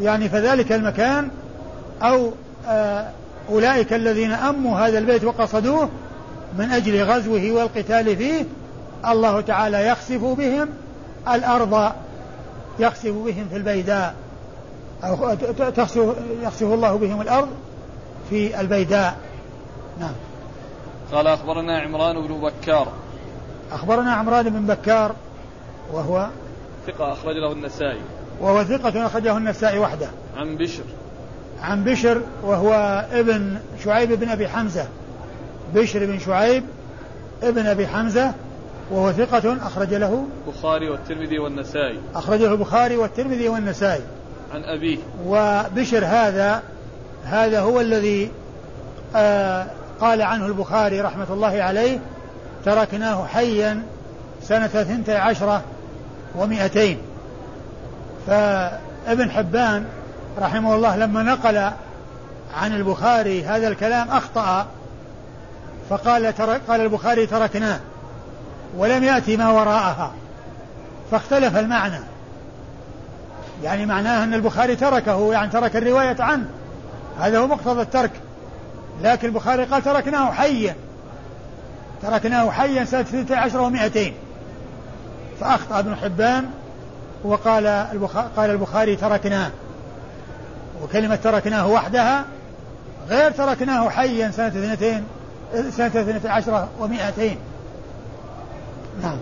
يعني فذلك المكان أو آه أولئك الذين أموا هذا البيت وقصدوه من أجل غزوه والقتال فيه الله تعالى يخسف بهم الأرض يخسف بهم في البيداء. أو يخسف الله بهم الأرض في البيداء. نعم. قال أخبرنا عمران بن بكار. أخبرنا عمران بن بكار وهو ثقة أخرج له النسائي. وهو ثقة أخرجه النسائي وحده. عن بشر. عن بشر وهو ابن شعيب بن أبي حمزة. بشر بن شعيب ابن أبي حمزة وهو ثقة أخرج له البخاري والترمذي والنسائي. أخرجه البخاري والترمذي والنسائي. عن أبيه. وبشر هذا هذا هو الذي آه قال عنه البخاري رحمة الله عليه تركناه حيا سنة ثنتي عشرة ومئتين. فابن حبان رحمه الله لما نقل عن البخاري هذا الكلام أخطأ فقال ترك قال البخاري تركناه ولم يأتي ما وراءها. فاختلف المعنى. يعني معناه أن البخاري تركه يعني ترك الرواية عنه. هذا هو مقتضى الترك. لكن البخاري قال تركناه حيا. تركناه حيا سنة 12 و200 فأخطأ ابن حبان وقال البخاري قال البخاري تركناه. وكلمة تركناه وحدها غير تركناه حيا سنة اثنتين سنة اثنتين عشرة ومائتين نعم.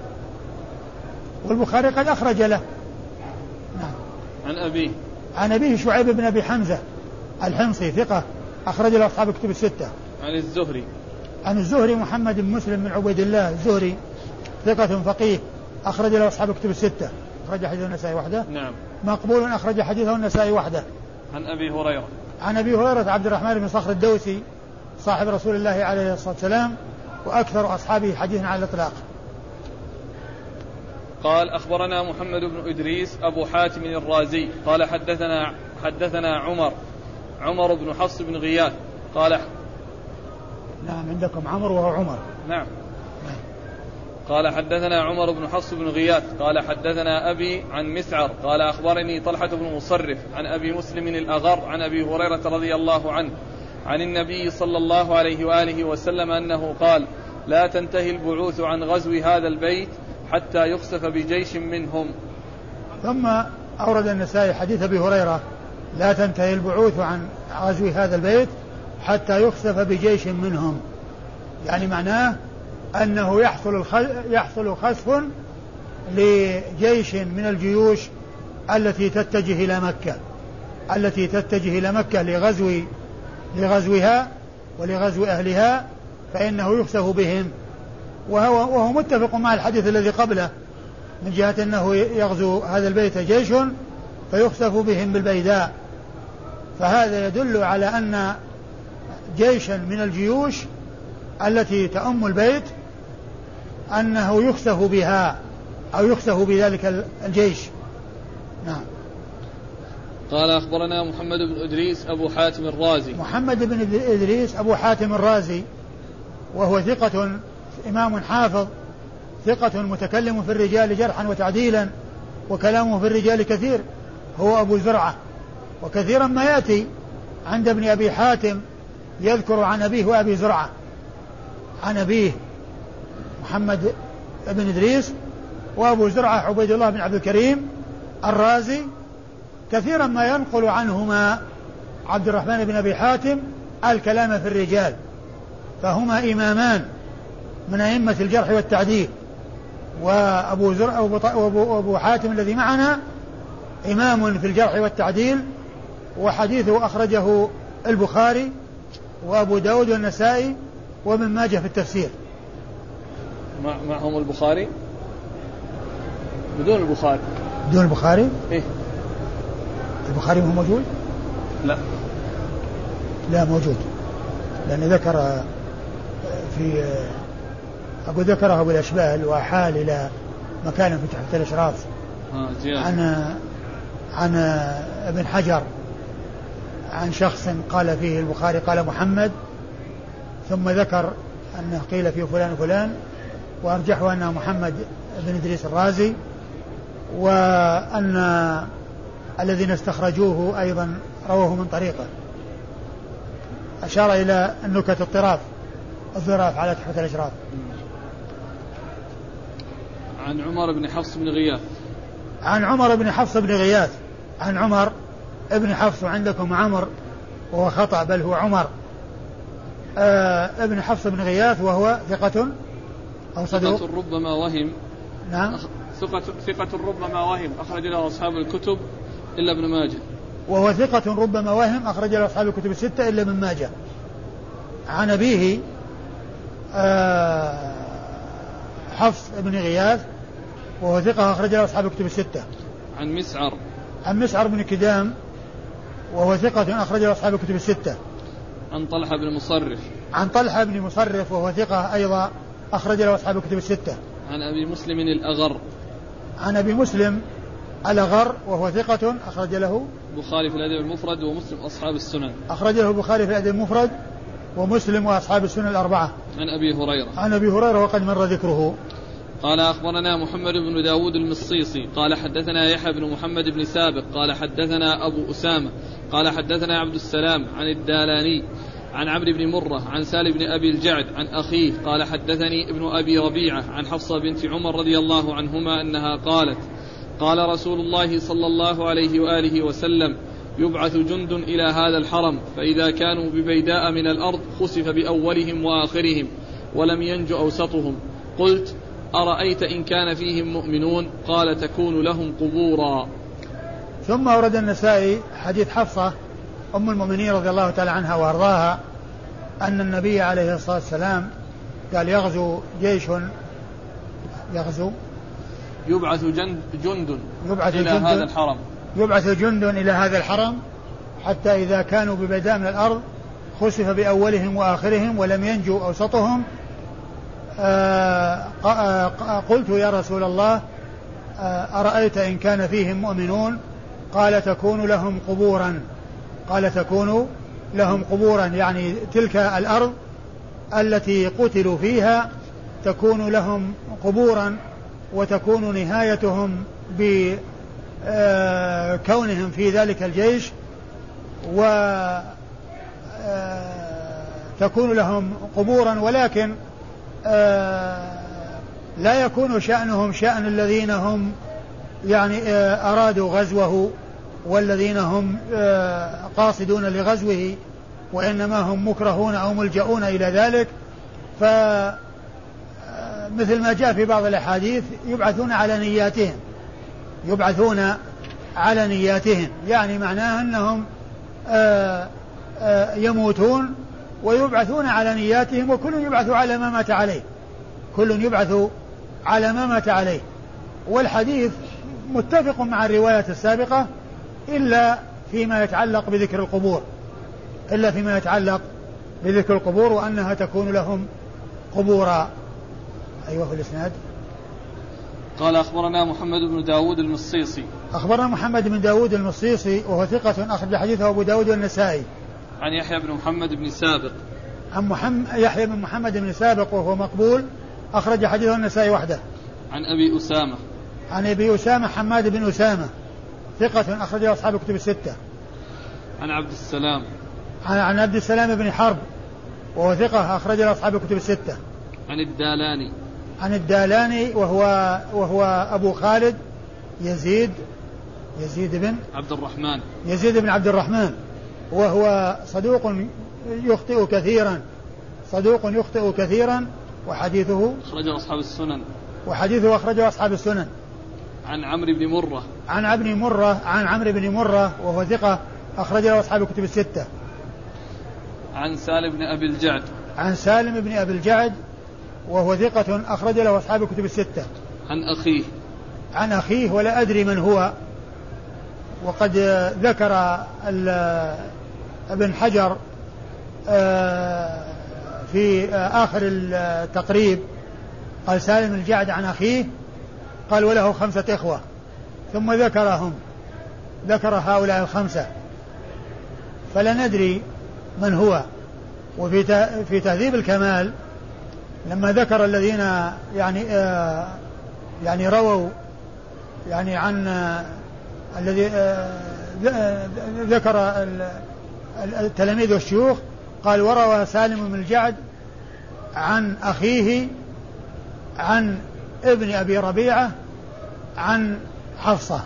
والبخاري قد أخرج له. نعم. عن أبيه. عن أبيه شعيب بن أبي حمزة الحمصي ثقة. أخرج له أصحاب الكتب الستة. عن الزهري. عن الزهري محمد بن مسلم بن عبيد الله الزهري ثقة فقيه أخرج له أصحاب الكتب الستة. أخرج حديثه النسائي وحده. نعم. مقبول أخرج حديثه النسائي وحده. عن أبي هريرة. عن أبي هريرة عبد الرحمن بن صخر الدوسي صاحب رسول الله عليه الصلاة والسلام وأكثر أصحابه حديثا على الإطلاق. قال أخبرنا محمد بن إدريس أبو حاتم الرازي. قال حدثنا حدثنا عمر عمر بن حفص بن غياث. قال نعم عندكم عمر وهو عمر. نعم. قال حدثنا عمر بن حفص بن غياث. قال حدثنا أبي عن مسعر. قال أخبرني طلحة بن مصرف عن أبي مسلم الأغر عن أبي هريرة رضي الله عنه عن النبي صلى الله عليه وآله وسلم أنه قال لا تنتهي البعوث عن غزو هذا البيت حتى يخسف بجيش منهم. ثم أورد النسائي حديث أبي هريرة لا تنتهي البعوث عن غزو هذا البيت حتى يخسف بجيش منهم. يعني معناه أنه يحصل يحصل خسف لجيش من الجيوش التي تتجه إلى مكة التي تتجه إلى مكة لغزو لغزوها ولغزو أهلها فإنه يخسف بهم. وهو, وهو متفق مع الحديث الذي قبله من جهة أنه يغزو هذا البيت جيش فيخسف بهم بالبيداء. فهذا يدل على أن جيشا من الجيوش التي تأم البيت أنه يخسف بها أو يخسف بذلك الجيش. نعم. قال أخبرنا محمد بن إدريس أبو حاتم الرازي. محمد بن إدريس أبو حاتم الرازي وهو ثقة إمام حافظ ثقة متكلم في الرجال جرحا وتعديلا وكلامه في الرجال كثير هو أبو زرعة. وكثيرا ما يأتي عند ابن أبي حاتم يذكر عن أبيه وأبي زرعة. عن أبيه محمد بن إدريس وأبو زرعة عبيد الله بن عبد الكريم الرازي. كثيرا ما ينقل عنهما عبد الرحمن بن أبي حاتم الكلام في الرجال. فهما إمامان من أئمة الجرح والتعديل. وأبو زرع وأبو, وأبو حاتم الذي معنا إمام في الجرح والتعديل وحديثه أخرجه البخاري وأبو داود والنسائي وابن ماجه في التفسير. معهم البخاري؟ بدون البخاري. بدون البخاري؟ إيه. البخاري مو موجود؟ لا. لا موجود. لأن ذكر في أقول ذكره أبو الأشبال وحال إلى مكان في تحت الأشراف. آه عن عن ابن حجر. عن شخص قال فيه البخاري قال محمد ثم ذكر أنه قيل فيه فلان وفلان وأرجحه أنه محمد بن إدريس الرازي وأن الذين استخرجوه أيضا رووه من طريقه. أشار إلى النكت الطراف الظراف على تحفة الأشراف. عن عمر بن حفص بن غياث. عن عمر بن حفص بن غياث عن عمر ابن حفص وعندكم عمر وهو خطأ بل هو عمر. آه ابن حفص بن غياث وهو ثقة أو صدوق. ثقة ربما وهم. نعم. ثقة ثقة ربما وهم أخرج له أصحاب الكتب إلا ابن ماجه. وهو ثقة ربما وهم أخرج له أصحاب الكتب الستة إلا ابن ماجه. عن أبيه آه حفص بن غياث وهو ثقة أخرج له أصحاب الكتب الستة. عن مسعر. عن مسعر بن كدام وهو ثقة أخرج له أصحاب الكتب الستة. عن طلحة بن مصرف. عن طلحة بن مصرف وهو ثقة أيضا أخرج له أصحاب الكتب الستة. عن أبي مسلم الأغر. عن أبي مسلم الأغر وهو ثقة أخرج له. البخاري في الأدب المفرد ومسلم أصحاب السنن. أخرج له البخاري في الأدب المفرد ومسلم وأصحاب السنن الأربعة. عن أبي هريرة. عن أبي هريرة وقد مر ذكره. قال أخبرنا محمد بن داود المصيصي قال حدثنا يحيى بن محمد بن سابق قال حدثنا أبو أسامة قال حدثنا عبد السلام عن الدالاني عن عمرو بن مرة عن سالم بن أبي الجعد عن أخيه قال حدثني ابن أبي ربيعة عن حفصة بنت عمر رضي الله عنهما أنها قالت قال رسول الله صلى الله عليه وآله وسلم يبعث جند إلى هذا الحرم فإذا كانوا ببيداء من الأرض خسف بأولهم وآخرهم ولم ينج أوسطهم. قلت أرأيت إن كان فيهم مؤمنون؟ قال تكون لهم قبورا. ثم ورد النسائي حديث حفصة أم المؤمنين رضي الله تعالى عنها وأرضاها أن النبي عليه الصلاة والسلام قال يغزو جيش يغزو يبعث جند, جند يبعث إلى جند هذا الحرم. يبعث جند إلى هذا الحرم حتى إذا كانوا ببداء من الأرض خسف بأولهم وآخرهم ولم ينجو أوسطهم قلت يا رسول الله آه، أرأيت إن كان فيهم مؤمنون؟ قال تكون لهم قبورا. قال تكون لهم قبورا يعني تلك الأرض التي قتلوا فيها تكون لهم قبورا وتكون نهايتهم بكونهم في ذلك الجيش و تكون لهم قبورا. ولكن آه، لا يكون شأنهم شأن الذين هم يعني آه، أرادوا غزوه والذين هم آه، قاصدون لغزوه وإنما هم مكرهون أو ملجؤون إلى ذلك. ف مثل ما جاء في بعض الأحاديث يبعثون على نياتهم. يبعثون على نياتهم. يعني معناه أنهم يموتون ويبعثون على نياتهم وكل يبعث على ما مات عليه. كل يبعث على ما مات عليه. والحديث متفق مع الرواية السابقة إلا فيما يتعلق بذكر القبور. إلا فيما يتعلق بذكر القبور وأنها تكون لهم قبورا. أيوة في الإسناد. قال أخبرنا محمد بن داود المصيصي. أخبرنا محمد بن داود المصيصي وهو ثقة أخرج حديثه أبو داود والنسائي. عن يحيى بن محمد بن سابق. عن محمد يحيى بن محمد بن سابق وهو مقبول أخرج حديثه النسائي وحده. عن أبي أسامة. عن أبي أسامة حماد بن أسامة ثقة أخرجه أصحاب الكتب الستة. عن عبد السلام. عن, عن عبد السلام بن حرب وهو ثقة أخرج له أصحاب الكتب الستة. عن الدالاني. عن الدالاني وهو وهو أبو خالد يزيد يزيد بن عبد الرحمن. يزيد بن عبد الرحمن. وهو صدوق يخطئ كثيرا. صدوق يخطئ كثيرا وحديثه أخرجه أصحاب السنن. وحديثه أخرجه أصحاب السنن. عن عمرو بن مرة. عن عمرو مرة عن عمرو بن مرة وهو ثقة أخرجه أصحاب الكتب الستة. عن سالم بن أبي الجعد. عن سالم بن أبي الجعد وهو ثقة أخرج له أصحاب الكتب الستة. عن أخيه. عن أخيه ولا أدري من هو. وقد ذكر ابن حجر آه، في آخر التقريب قال سالم الجعد عن أخيه قال وله خمسة إخوة ثم ذكرهم ذكر هؤلاء الخمسة. فلا ندري من هو. وفي في تهذيب الكمال لما ذكر الذين يعني آه يعني رووا يعني عن آه الذي آه ذكر التلاميذ والشيوخ قال وروى سالم بن الجعد عن أخيه عن ابن أبي ربيعة عن حفصة.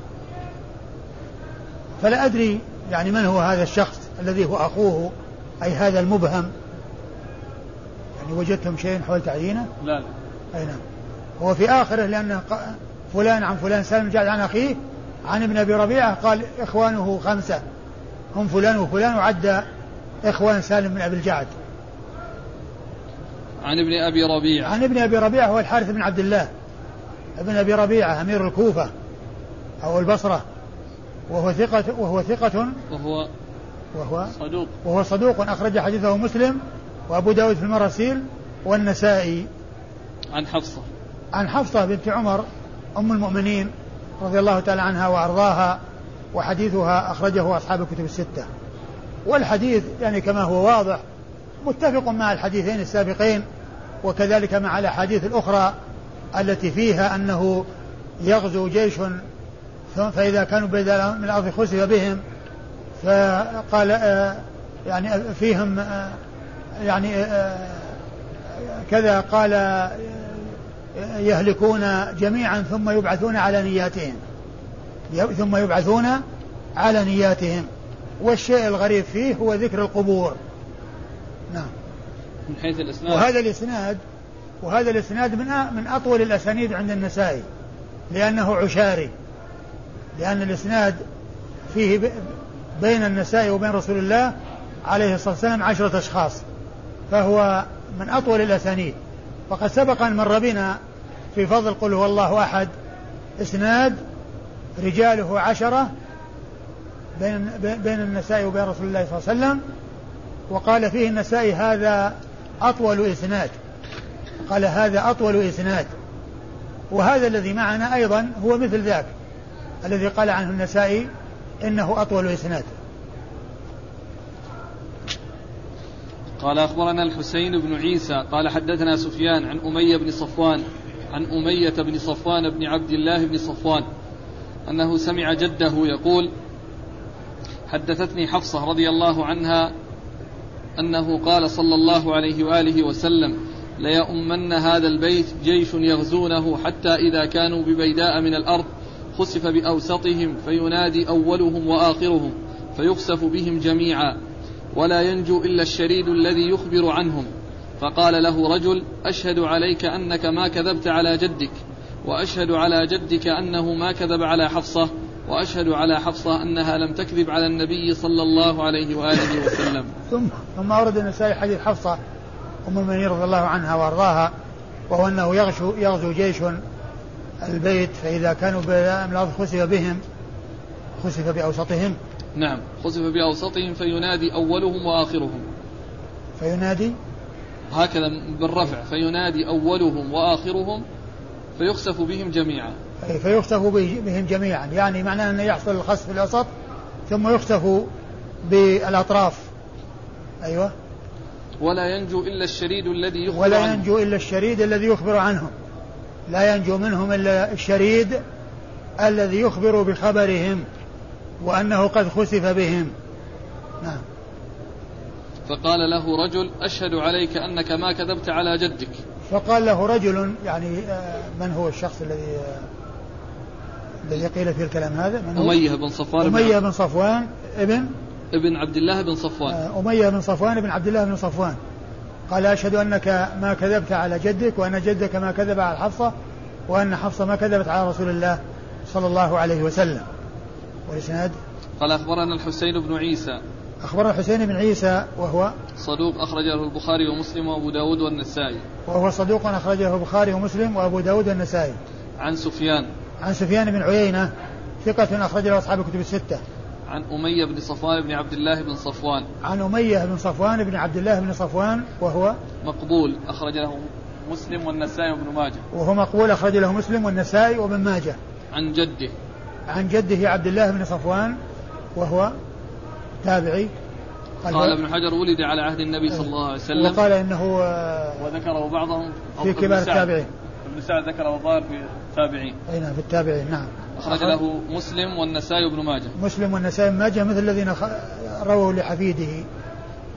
فلا أدري يعني من هو هذا الشخص الذي هو أخوه أي هذا المبهم. يعني وجدتم شيء حول تعيينه؟ لا لا. أي نعم. هو في آخره لأنه فلان عن فلان سالم جعد عن أخيه عن ابن أبي ربيعة قال إخوانه خمسة. هم فلان وفلان وعد إخوان سالم بن أبي الجعد. عن ابن أبي ربيعة. عن ابن أبي ربيعة هو الحارث بن عبد الله. ابن أبي ربيعة أمير الكوفة أو البصرة. وهو ثقة وهو ثقة. وهو وهو صدوق. وهو صدوق. أخرج حديثه مسلم وأبو داود في المراسيل والنسائي. عن حفصة. عن حفصة بنت عمر أم المؤمنين رضي الله تعالى عنها وأرضاها. وحديثها أخرجه أصحاب الكتب الستة. والحديث يعني كما هو واضح متفق مع الحديثين السابقين وكذلك مع الأحاديث الأخرى التي فيها أنه يغزو جيش فإذا كانوا من الأرض خسف بهم فقال آه، يعني فيهم آه، يعني آه، كذا قال يهلكون جميعا ثم يبعثون على نياتهم. ثم يبعثون على نياتهم. والشيء الغريب فيه هو ذكر القبور. نعم. من حيث الإسناد. وهذا الاسناد وهذا الإسناد من من أطول الأسانيد عند النسائي لأنه عشاري. لأن الإسناد فيه بين النسائي وبين رسول الله عليه الصلاة والسلام عشرة أشخاص. فهو من أطول الأسانيد. وقد سبق أن مر بنا في فضل قل هو الله أحد إسناد رجاله عشرة بين بين النسائي وبين رسول الله صلى الله عليه وسلم وقال فيه النسائي هذا أطول إسناد. قال هذا أطول إسناد. وهذا الذي معنا أيضا هو مثل ذاك الذي قال عنه النسائي إنه أطول إسناد. قال أخبرنا الحسين بن عيسى قال حدثنا سفيان عن أمية بن صفوان عن أمية بن صفوان بن عبد الله بن صفوان أنه سمع جده يقول حدثتني حفصة رضي الله عنها أنه قال صلى الله عليه وآله وسلم ليؤمن هذا البيت جيش يغزونه حتى إذا كانوا ببيداء من الأرض خسف بأوسطهم فينادي أولهم وآخرهم فيخسف بهم جميعا ولا ينجو إلا الشريد الذي يخبر عنهم فقال له رجل أشهد عليك أنك ما كذبت على جدك. وأشهد على جدك أنه ما كذب على حفصة وأشهد على حفصة أنها لم تكذب على النبي صلى الله عليه وآله وسلم. ثم ثم أورد النسائي حديث حفصة أم المؤمنين رضي الله عنها وأرضاها وهو أنه يغزو, يغزو جيش البيت فإذا كانوا من الأرض خسف بهم خسف بأوسطهم. نعم خسف بأوسطهم فينادي أولهم وآخرهم. فينادي؟ هكذا بالرفع فينادي أولهم وآخرهم فيخسف بهم جميعا. فيخسف بهم جميعا. يعني معناه أنه يحصل الخسف في الوسط ثم يخسف بالأطراف. أيوة. ولا ينجو إلا الشريد الذي يخبر ولا ينجو إلا الشريد الذي يخبر عنهم. لا ينجو منهم إلا الشريد الذي يخبر بخبرهم وأنه قد خسف بهم. نعم. فقال له رجل أشهد عليك أنك ما كذبت على جدك. فقال له رجل يعني آه، من هو الشخص الذي آه، الذي قيل فيه الكلام هذا؟ من أمية بن صفوان أمية بن صفوان ابن؟ ابن عبد الله بن صفوان. آه، أمية بن صفوان بن عبد الله بن صفوان. قال أشهد أنك ما كذبت على جدك وأن جدك ما كذب على حفصة وأن حفصة ما كذبت على رسول الله صلى الله عليه وسلم. والإسناد؟ قال أخبرنا الحسين بن عيسى. أخبرنا الحسين بن عيسى وهو صدوق أخرجه البخاري ومسلم وأبو داود والنسائي. وهو صدوق أخرجه البخاري ومسلم وأبو داود والنسائي. عن سفيان. عن سفيان بن عيينة ثقة أخرج له أصحاب الكتب الستة. عن أمية بن صفوان بن عبد الله بن صفوان. عن أمية بن صفوان بن عبد الله بن صفوان وهو مقبول أخرج له مسلم والنسائي وابن ماجه. وهو مقبول أخرج له مسلم والنسائي وابن ماجه. عن جده. عن جده عبد الله بن صفوان وهو تابعي قال, قال ابن حجر ولد على عهد النبي صلى الله عليه وسلم. وقال إنه وذكره بعضهم في كبار التابعين. ابن سعد ذكره الظاهر في التابعين. أي نعم في التابعين نعم. أخرج له مسلم والنسائي وابن ماجه. مسلم والنسائي وابن ماجه مثل الذين رووا لحفيده.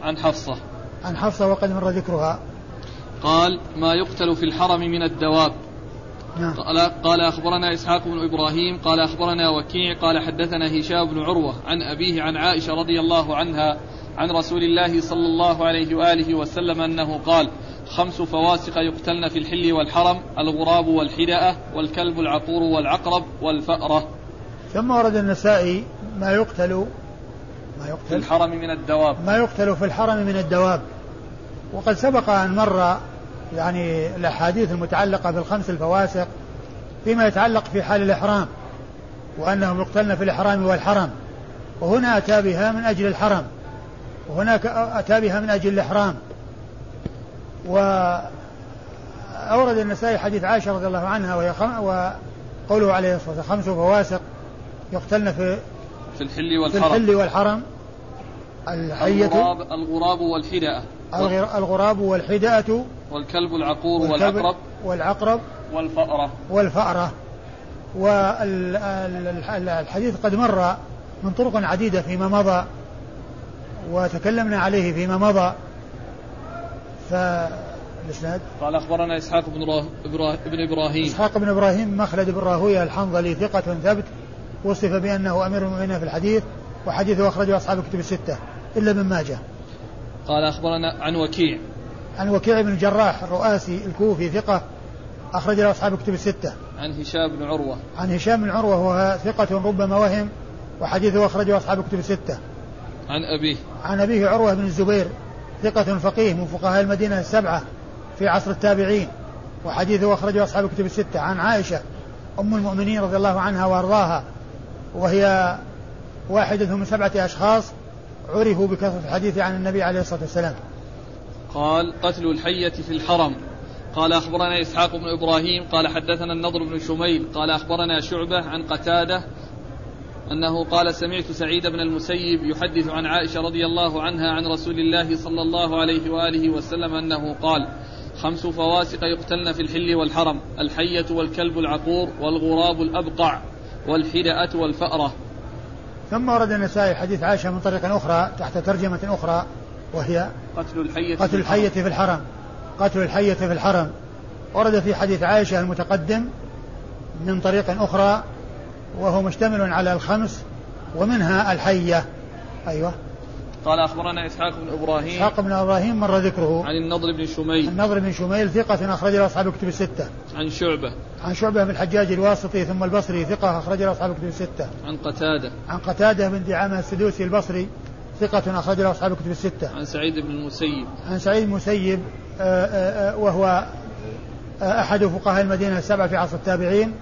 عن حفصة. عن حفصة وقد مر ذكرها. قال ما يقتل في الحرم من الدواب. نعم. قال, قال أخبرنا إسحاق بن إبراهيم قال أخبرنا وكيع قال حدثنا هشام بن عروة عن أبيه عن عائشة رضي الله عنها عن رسول الله صلى الله عليه وآله وسلم أنه قال خمس فواسق يقتلن في الحل والحرم الغراب والحدأة والكلب العقور والعقرب والفأرة. ثم ورد النسائي ما يقتل ما يقتل. في الحرم من الدواب. ما يقتل في الحرم من الدواب. وقد سبق أن مر يعني الأحاديث المتعلقة بالخمس الفواسق فيما يتعلق في حال الإحرام وأنهم يقتلن في الإحرام والحرم. وهنا أتى بها من أجل الحرم. وهناك أتى بها من أجل الإحرام. وأورد النسائي حديث عائشة رضي الله عنها وهي خم... وقوله عليه الصلاة والسلام خمس فواسق يقتلن في في الحل والحرم. في الحل والحرم. الحية. الغراب, الغراب والحدأة الغراب والحدأة والكلب العقور والعقرب والعقرب. والفأرة. والفأرة. والحديث قد مر من طرق عديدة فيما مضى وتكلمنا عليه فيما مضى. فالإسناد. قال أخبرنا إسحاق بن ابن إبراهيم. إسحاق بن إبراهيم مخلد بن راهوية الحنظلي ثقة ثبت وصف بأنه أمير المؤمنين في الحديث وحديثه أخرجه أصحاب الكتب الستة. إلا ابن ماجه. قال أخبرنا عن وكيع عن وكيع بن الجراح الرؤاسي الكوفي ثقة أخرج له أصحاب الكتب الستة. عن هشام بن عروة. عن هشام بن عروة وهو ثقة ربما وهم وحديثه أخرجه أصحاب الكتب الستة. عن أبيه. عن أبيه عروة بن الزبير ثقة فقيه من فقهاء المدينة السبعة في عصر التابعين وحديثه أخرجه أصحاب الكتب الستة عن عائشة أم المؤمنين رضي الله عنها وأرضاها وهي واحدة من سبعة أشخاص عرفوا بكثرة الحديث عن النبي عليه الصلاة والسلام. قال قتل الحية في الحرم. قال أخبرنا إسحاق بن إبراهيم قال حدثنا النضر بن شميل قال أخبرنا شعبة عن قتادة أنه قال سمعت سعيد بن المسيب يحدث عن عائشة رضي الله عنها عن رسول الله صلى الله عليه وآله وسلم أنه قال خمس فواسق يقتلن في الحل والحرم الحية والكلب العقور والغراب الأبقع والحدأة والفأرة. ثم ورد النسائي حديث عائشة من طريق أخرى تحت ترجمة أخرى وهي قتل الحية قتل الحية في الحرم. قتل الحية في الحرم. ورد في حديث عائشة المتقدم من طريق أخرى وهو مشتمل على الخمس ومنها الحية. أيوة. قال أخبرنا إسحاق بن إبراهيم إسحاق بن إبراهيم مر ذكره. عن النضر بن شميل. النضر بن شميل ثقة أخرج له أصحاب الكتب الستة. عن شعبة. عن شعبة بن الحجاج الواسطي ثم البصري ثقة أخرج له أصحاب الكتب الستة. عن قتادة. عن قتادة بن دعامة السدوسي البصري ثقة أخرج له أصحاب الكتب الستة. عن سعيد بن المسيب. عن سعيد المسيب آه، آه، آه، وهو أحد فقهاء المدينة السبعة في عصر التابعين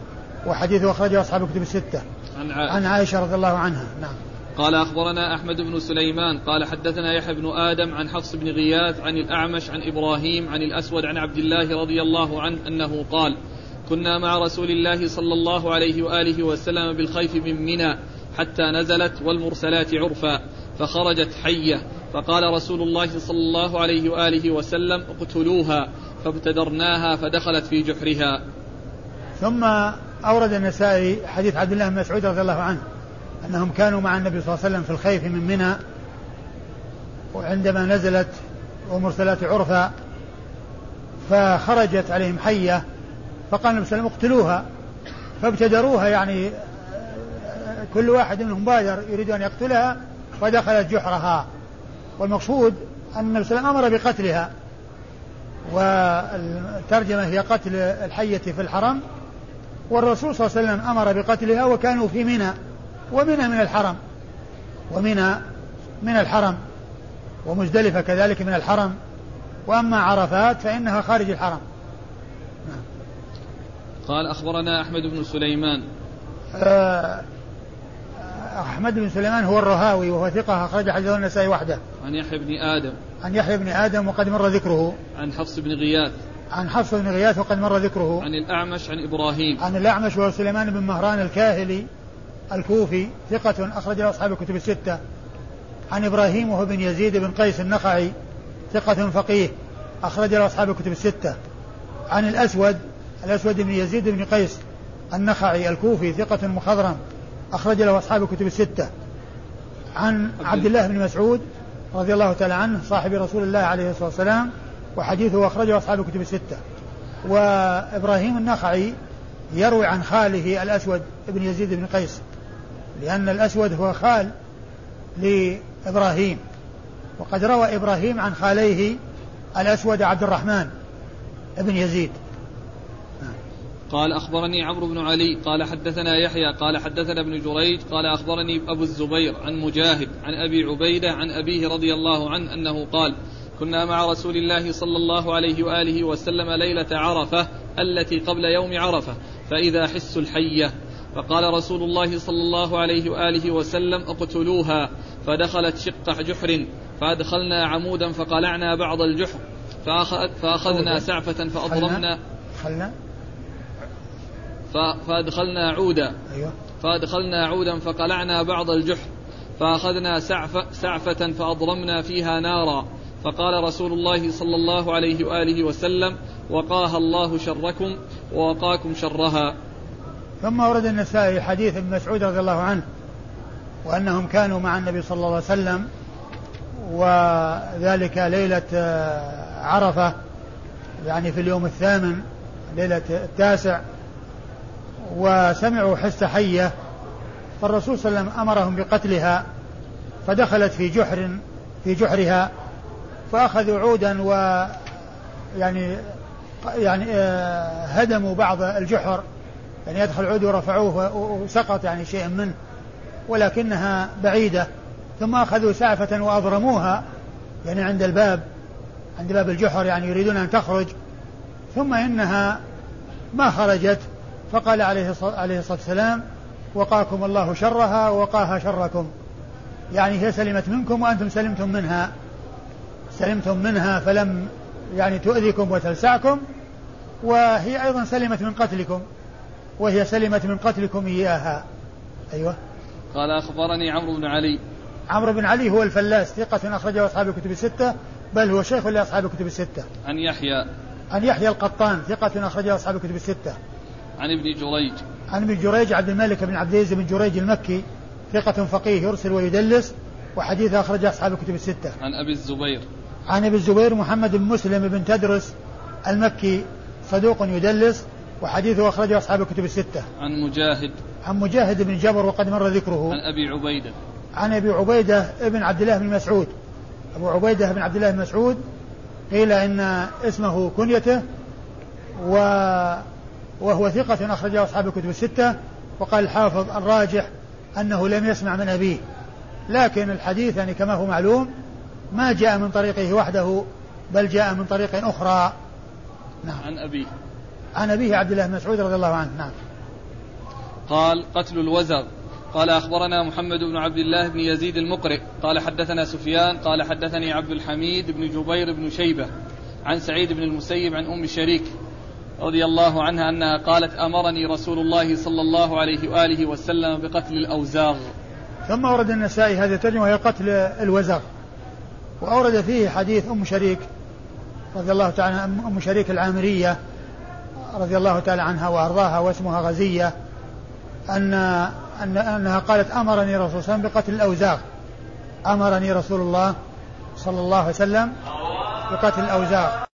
وحديثه أخرجه أصحاب الكتب الستة. عن عائشة, عن عائشة رضي الله عنها. نعم. قال أخبرنا أحمد بن سليمان قال حدثنا يحيى بن آدم عن حفص بن غياث عن الأعمش عن إبراهيم عن الأسود عن عبد الله رضي الله عنه أنه قال كنا مع رسول الله صلى الله عليه وآله وسلم بالخيف من منى حتى نزلت والمرسلات عرفا فخرجت حية فقال رسول الله صلى الله عليه وآله وسلم اقتلوها فابتدرناها فدخلت في جحرها. ثم أورد النسائي حديث عبد الله بن مسعود رضي الله عنه. أنهم كانوا مع النبي صلى الله عليه وسلم في الخيف من منى وعندما نزلت ومرسلات عرفا فخرجت عليهم حية فقال النبي صلى الله عليه وسلم اقتلوها فابتدروها يعني كل واحد منهم بادر يريد أن يقتلها فدخلت جحرها. والمقصود أن النبي صلى الله عليه وسلم أمر بقتلها والترجمة هي قتل الحية في الحرم والرسول صلى الله عليه وسلم أمر بقتلها وكانوا في منى. ومنى من الحرم. ومنى من الحرم. ومزدلفة كذلك من الحرم. وأما عرفات فإنها خارج الحرم. قال أخبرنا أحمد بن سليمان. آه أحمد بن سليمان هو الرهاوي وهو ثقة أخرج حديثه النسائي وحده. عن يحيى بن آدم. عن يحيى بن آدم وقد مر ذكره. عن حفص بن غياث. عن حفص بن غياث وقد مر ذكره. عن الأعمش عن إبراهيم. عن الأعمش وهو سليمان بن مهران الكاهلي. الكوفي ثقة أخرج له أصحاب الكتب الستة. عن إبراهيم وهو بن يزيد بن قيس النخعي ثقة فقيه أخرج له أصحاب الكتب الستة. عن الأسود الأسود بن يزيد بن قيس النخعي الكوفي ثقة مخضرم أخرج له أصحاب الكتب الستة. عن عبد الله بن مسعود رضي الله تعالى عنه صاحب رسول الله عليه الصلاة والسلام وحديثه أخرجه أصحاب الكتب الستة. وإبراهيم النخعي يروي عن خاله الأسود بن يزيد بن قيس. لأن الأسود هو خال لإبراهيم. وقد روى إبراهيم عن خاليه الأسود عبد الرحمن بن يزيد. قال أخبرني عمرو بن علي قال حدثنا يحيى قال حدثنا ابن جريج قال أخبرني أبو الزبير عن مجاهد عن أبي عبيدة عن أبيه رضي الله عنه أنه قال كنا مع رسول الله صلى الله عليه وآله وسلم ليلة عرفة التي قبل يوم عرفة فإذا حس الحية فقال رسول الله صلى الله عليه وآله وسلم اقتلوها فدخلت شق جحر فأدخلنا عمودا فقلعنا بعض الجحر فأخذ فأخذنا سعفة فأضرمنا فأدخلنا عودا. أيوة. فأدخلنا عودا فقلعنا بعض الجحر فأخذنا سعفة, سعفة فأضرمنا فيها نارا. فقال رسول الله صلى الله عليه وآله وسلم وقاها الله شركم ووقاكم شرها. ثم ورد النسائي حديث ابن مسعود رضي الله عنه وأنهم كانوا مع النبي صلى الله عليه وسلم وذلك ليلة آه، عرفة يعني في اليوم الثامن ليلة التاسع وسمعوا حس حية فالرسول صلى الله عليه وسلم أمرهم بقتلها فدخلت في جحر في جحرها فأخذوا عودا و يعني يعني آه، هدموا بعض الجحر يعني يدخل عود ورفعوه وسقط يعني شيء منه ولكنها بعيدة. ثم أخذوا سعفة وأضرموها يعني عند الباب عند باب الجحر يعني يريدون أن تخرج. ثم إنها ما خرجت فقال عليه الصلاة والسلام وقاكم الله شرها وقاها شركم. يعني هي سلمت منكم وأنتم سلمتم منها. سلمتم منها فلم يعني تؤذيكم وتلسعكم وهي أيضا سلمت من قتلكم. وهي سلمت من قتلكم إياها. أيوة. قال أخبرني عمرو بن علي. عمرو بن علي هو الفلاس ثقة أخرجه أصحاب الكتب الستة بل هو شيخ لأصحاب الكتب الستة. عن يحيى. عن يحيى القطان ثقة أخرجه أصحاب الكتب الستة. عن ابن جريج. عن ابن جريج عبد الملك بن عبد العزيز بن جريج المكي ثقة فقيه يرسل ويدلس وحديثه أخرجه أصحاب الكتب الستة. عن أبي الزبير. عن أبي الزبير محمد بن مسلم بن تدرس المكي صدوق يدلس وحديثه أخرجه أصحاب الكتب الستة. عن مجاهد. عن مجاهد بن جبر وقد مر ذكره. عن أبي عبيدة. عن أبي عبيدة ابن عبد الله بن مسعود. أبو عبيدة بن عبد الله بن مسعود قيل إن اسمه كنيته و وهو ثقة أخرجه أصحاب الكتب الستة. وقال الحافظ الراجح أنه لم يسمع من أبيه. لكن الحديث يعني كما هو معلوم ما جاء من طريقه وحده بل جاء من طريق أخرى. نعم. عن أبيه. عن أبيه عبد الله بن مسعود رضي الله عنه نعم. قال قتل الوزغ قال أخبرنا محمد بن عبد الله بن يزيد المقرئ. قال حدثنا سفيان. قال حدثني عبد الحميد بن جبير بن شيبة عن سعيد بن المسيب عن أم شريك رضي الله عنها أنها قالت أمرني رسول الله صلى الله عليه وآله وسلم بقتل الأوزاغ ثم ورد النسائي هذه الترجمة وهي قتل الوزغ وأورد فيه حديث أم شريك رضي الله تعالى أم شريك العامرية. رضي الله تعالى عنها وأرضاها واسمها غزية أن أن أنها قالت أمرني رسول الله صلى الله عليه وسلم بقتل الأوزاغ أمرني رسول الله صلى الله عليه وسلم بقتل الأوزاغ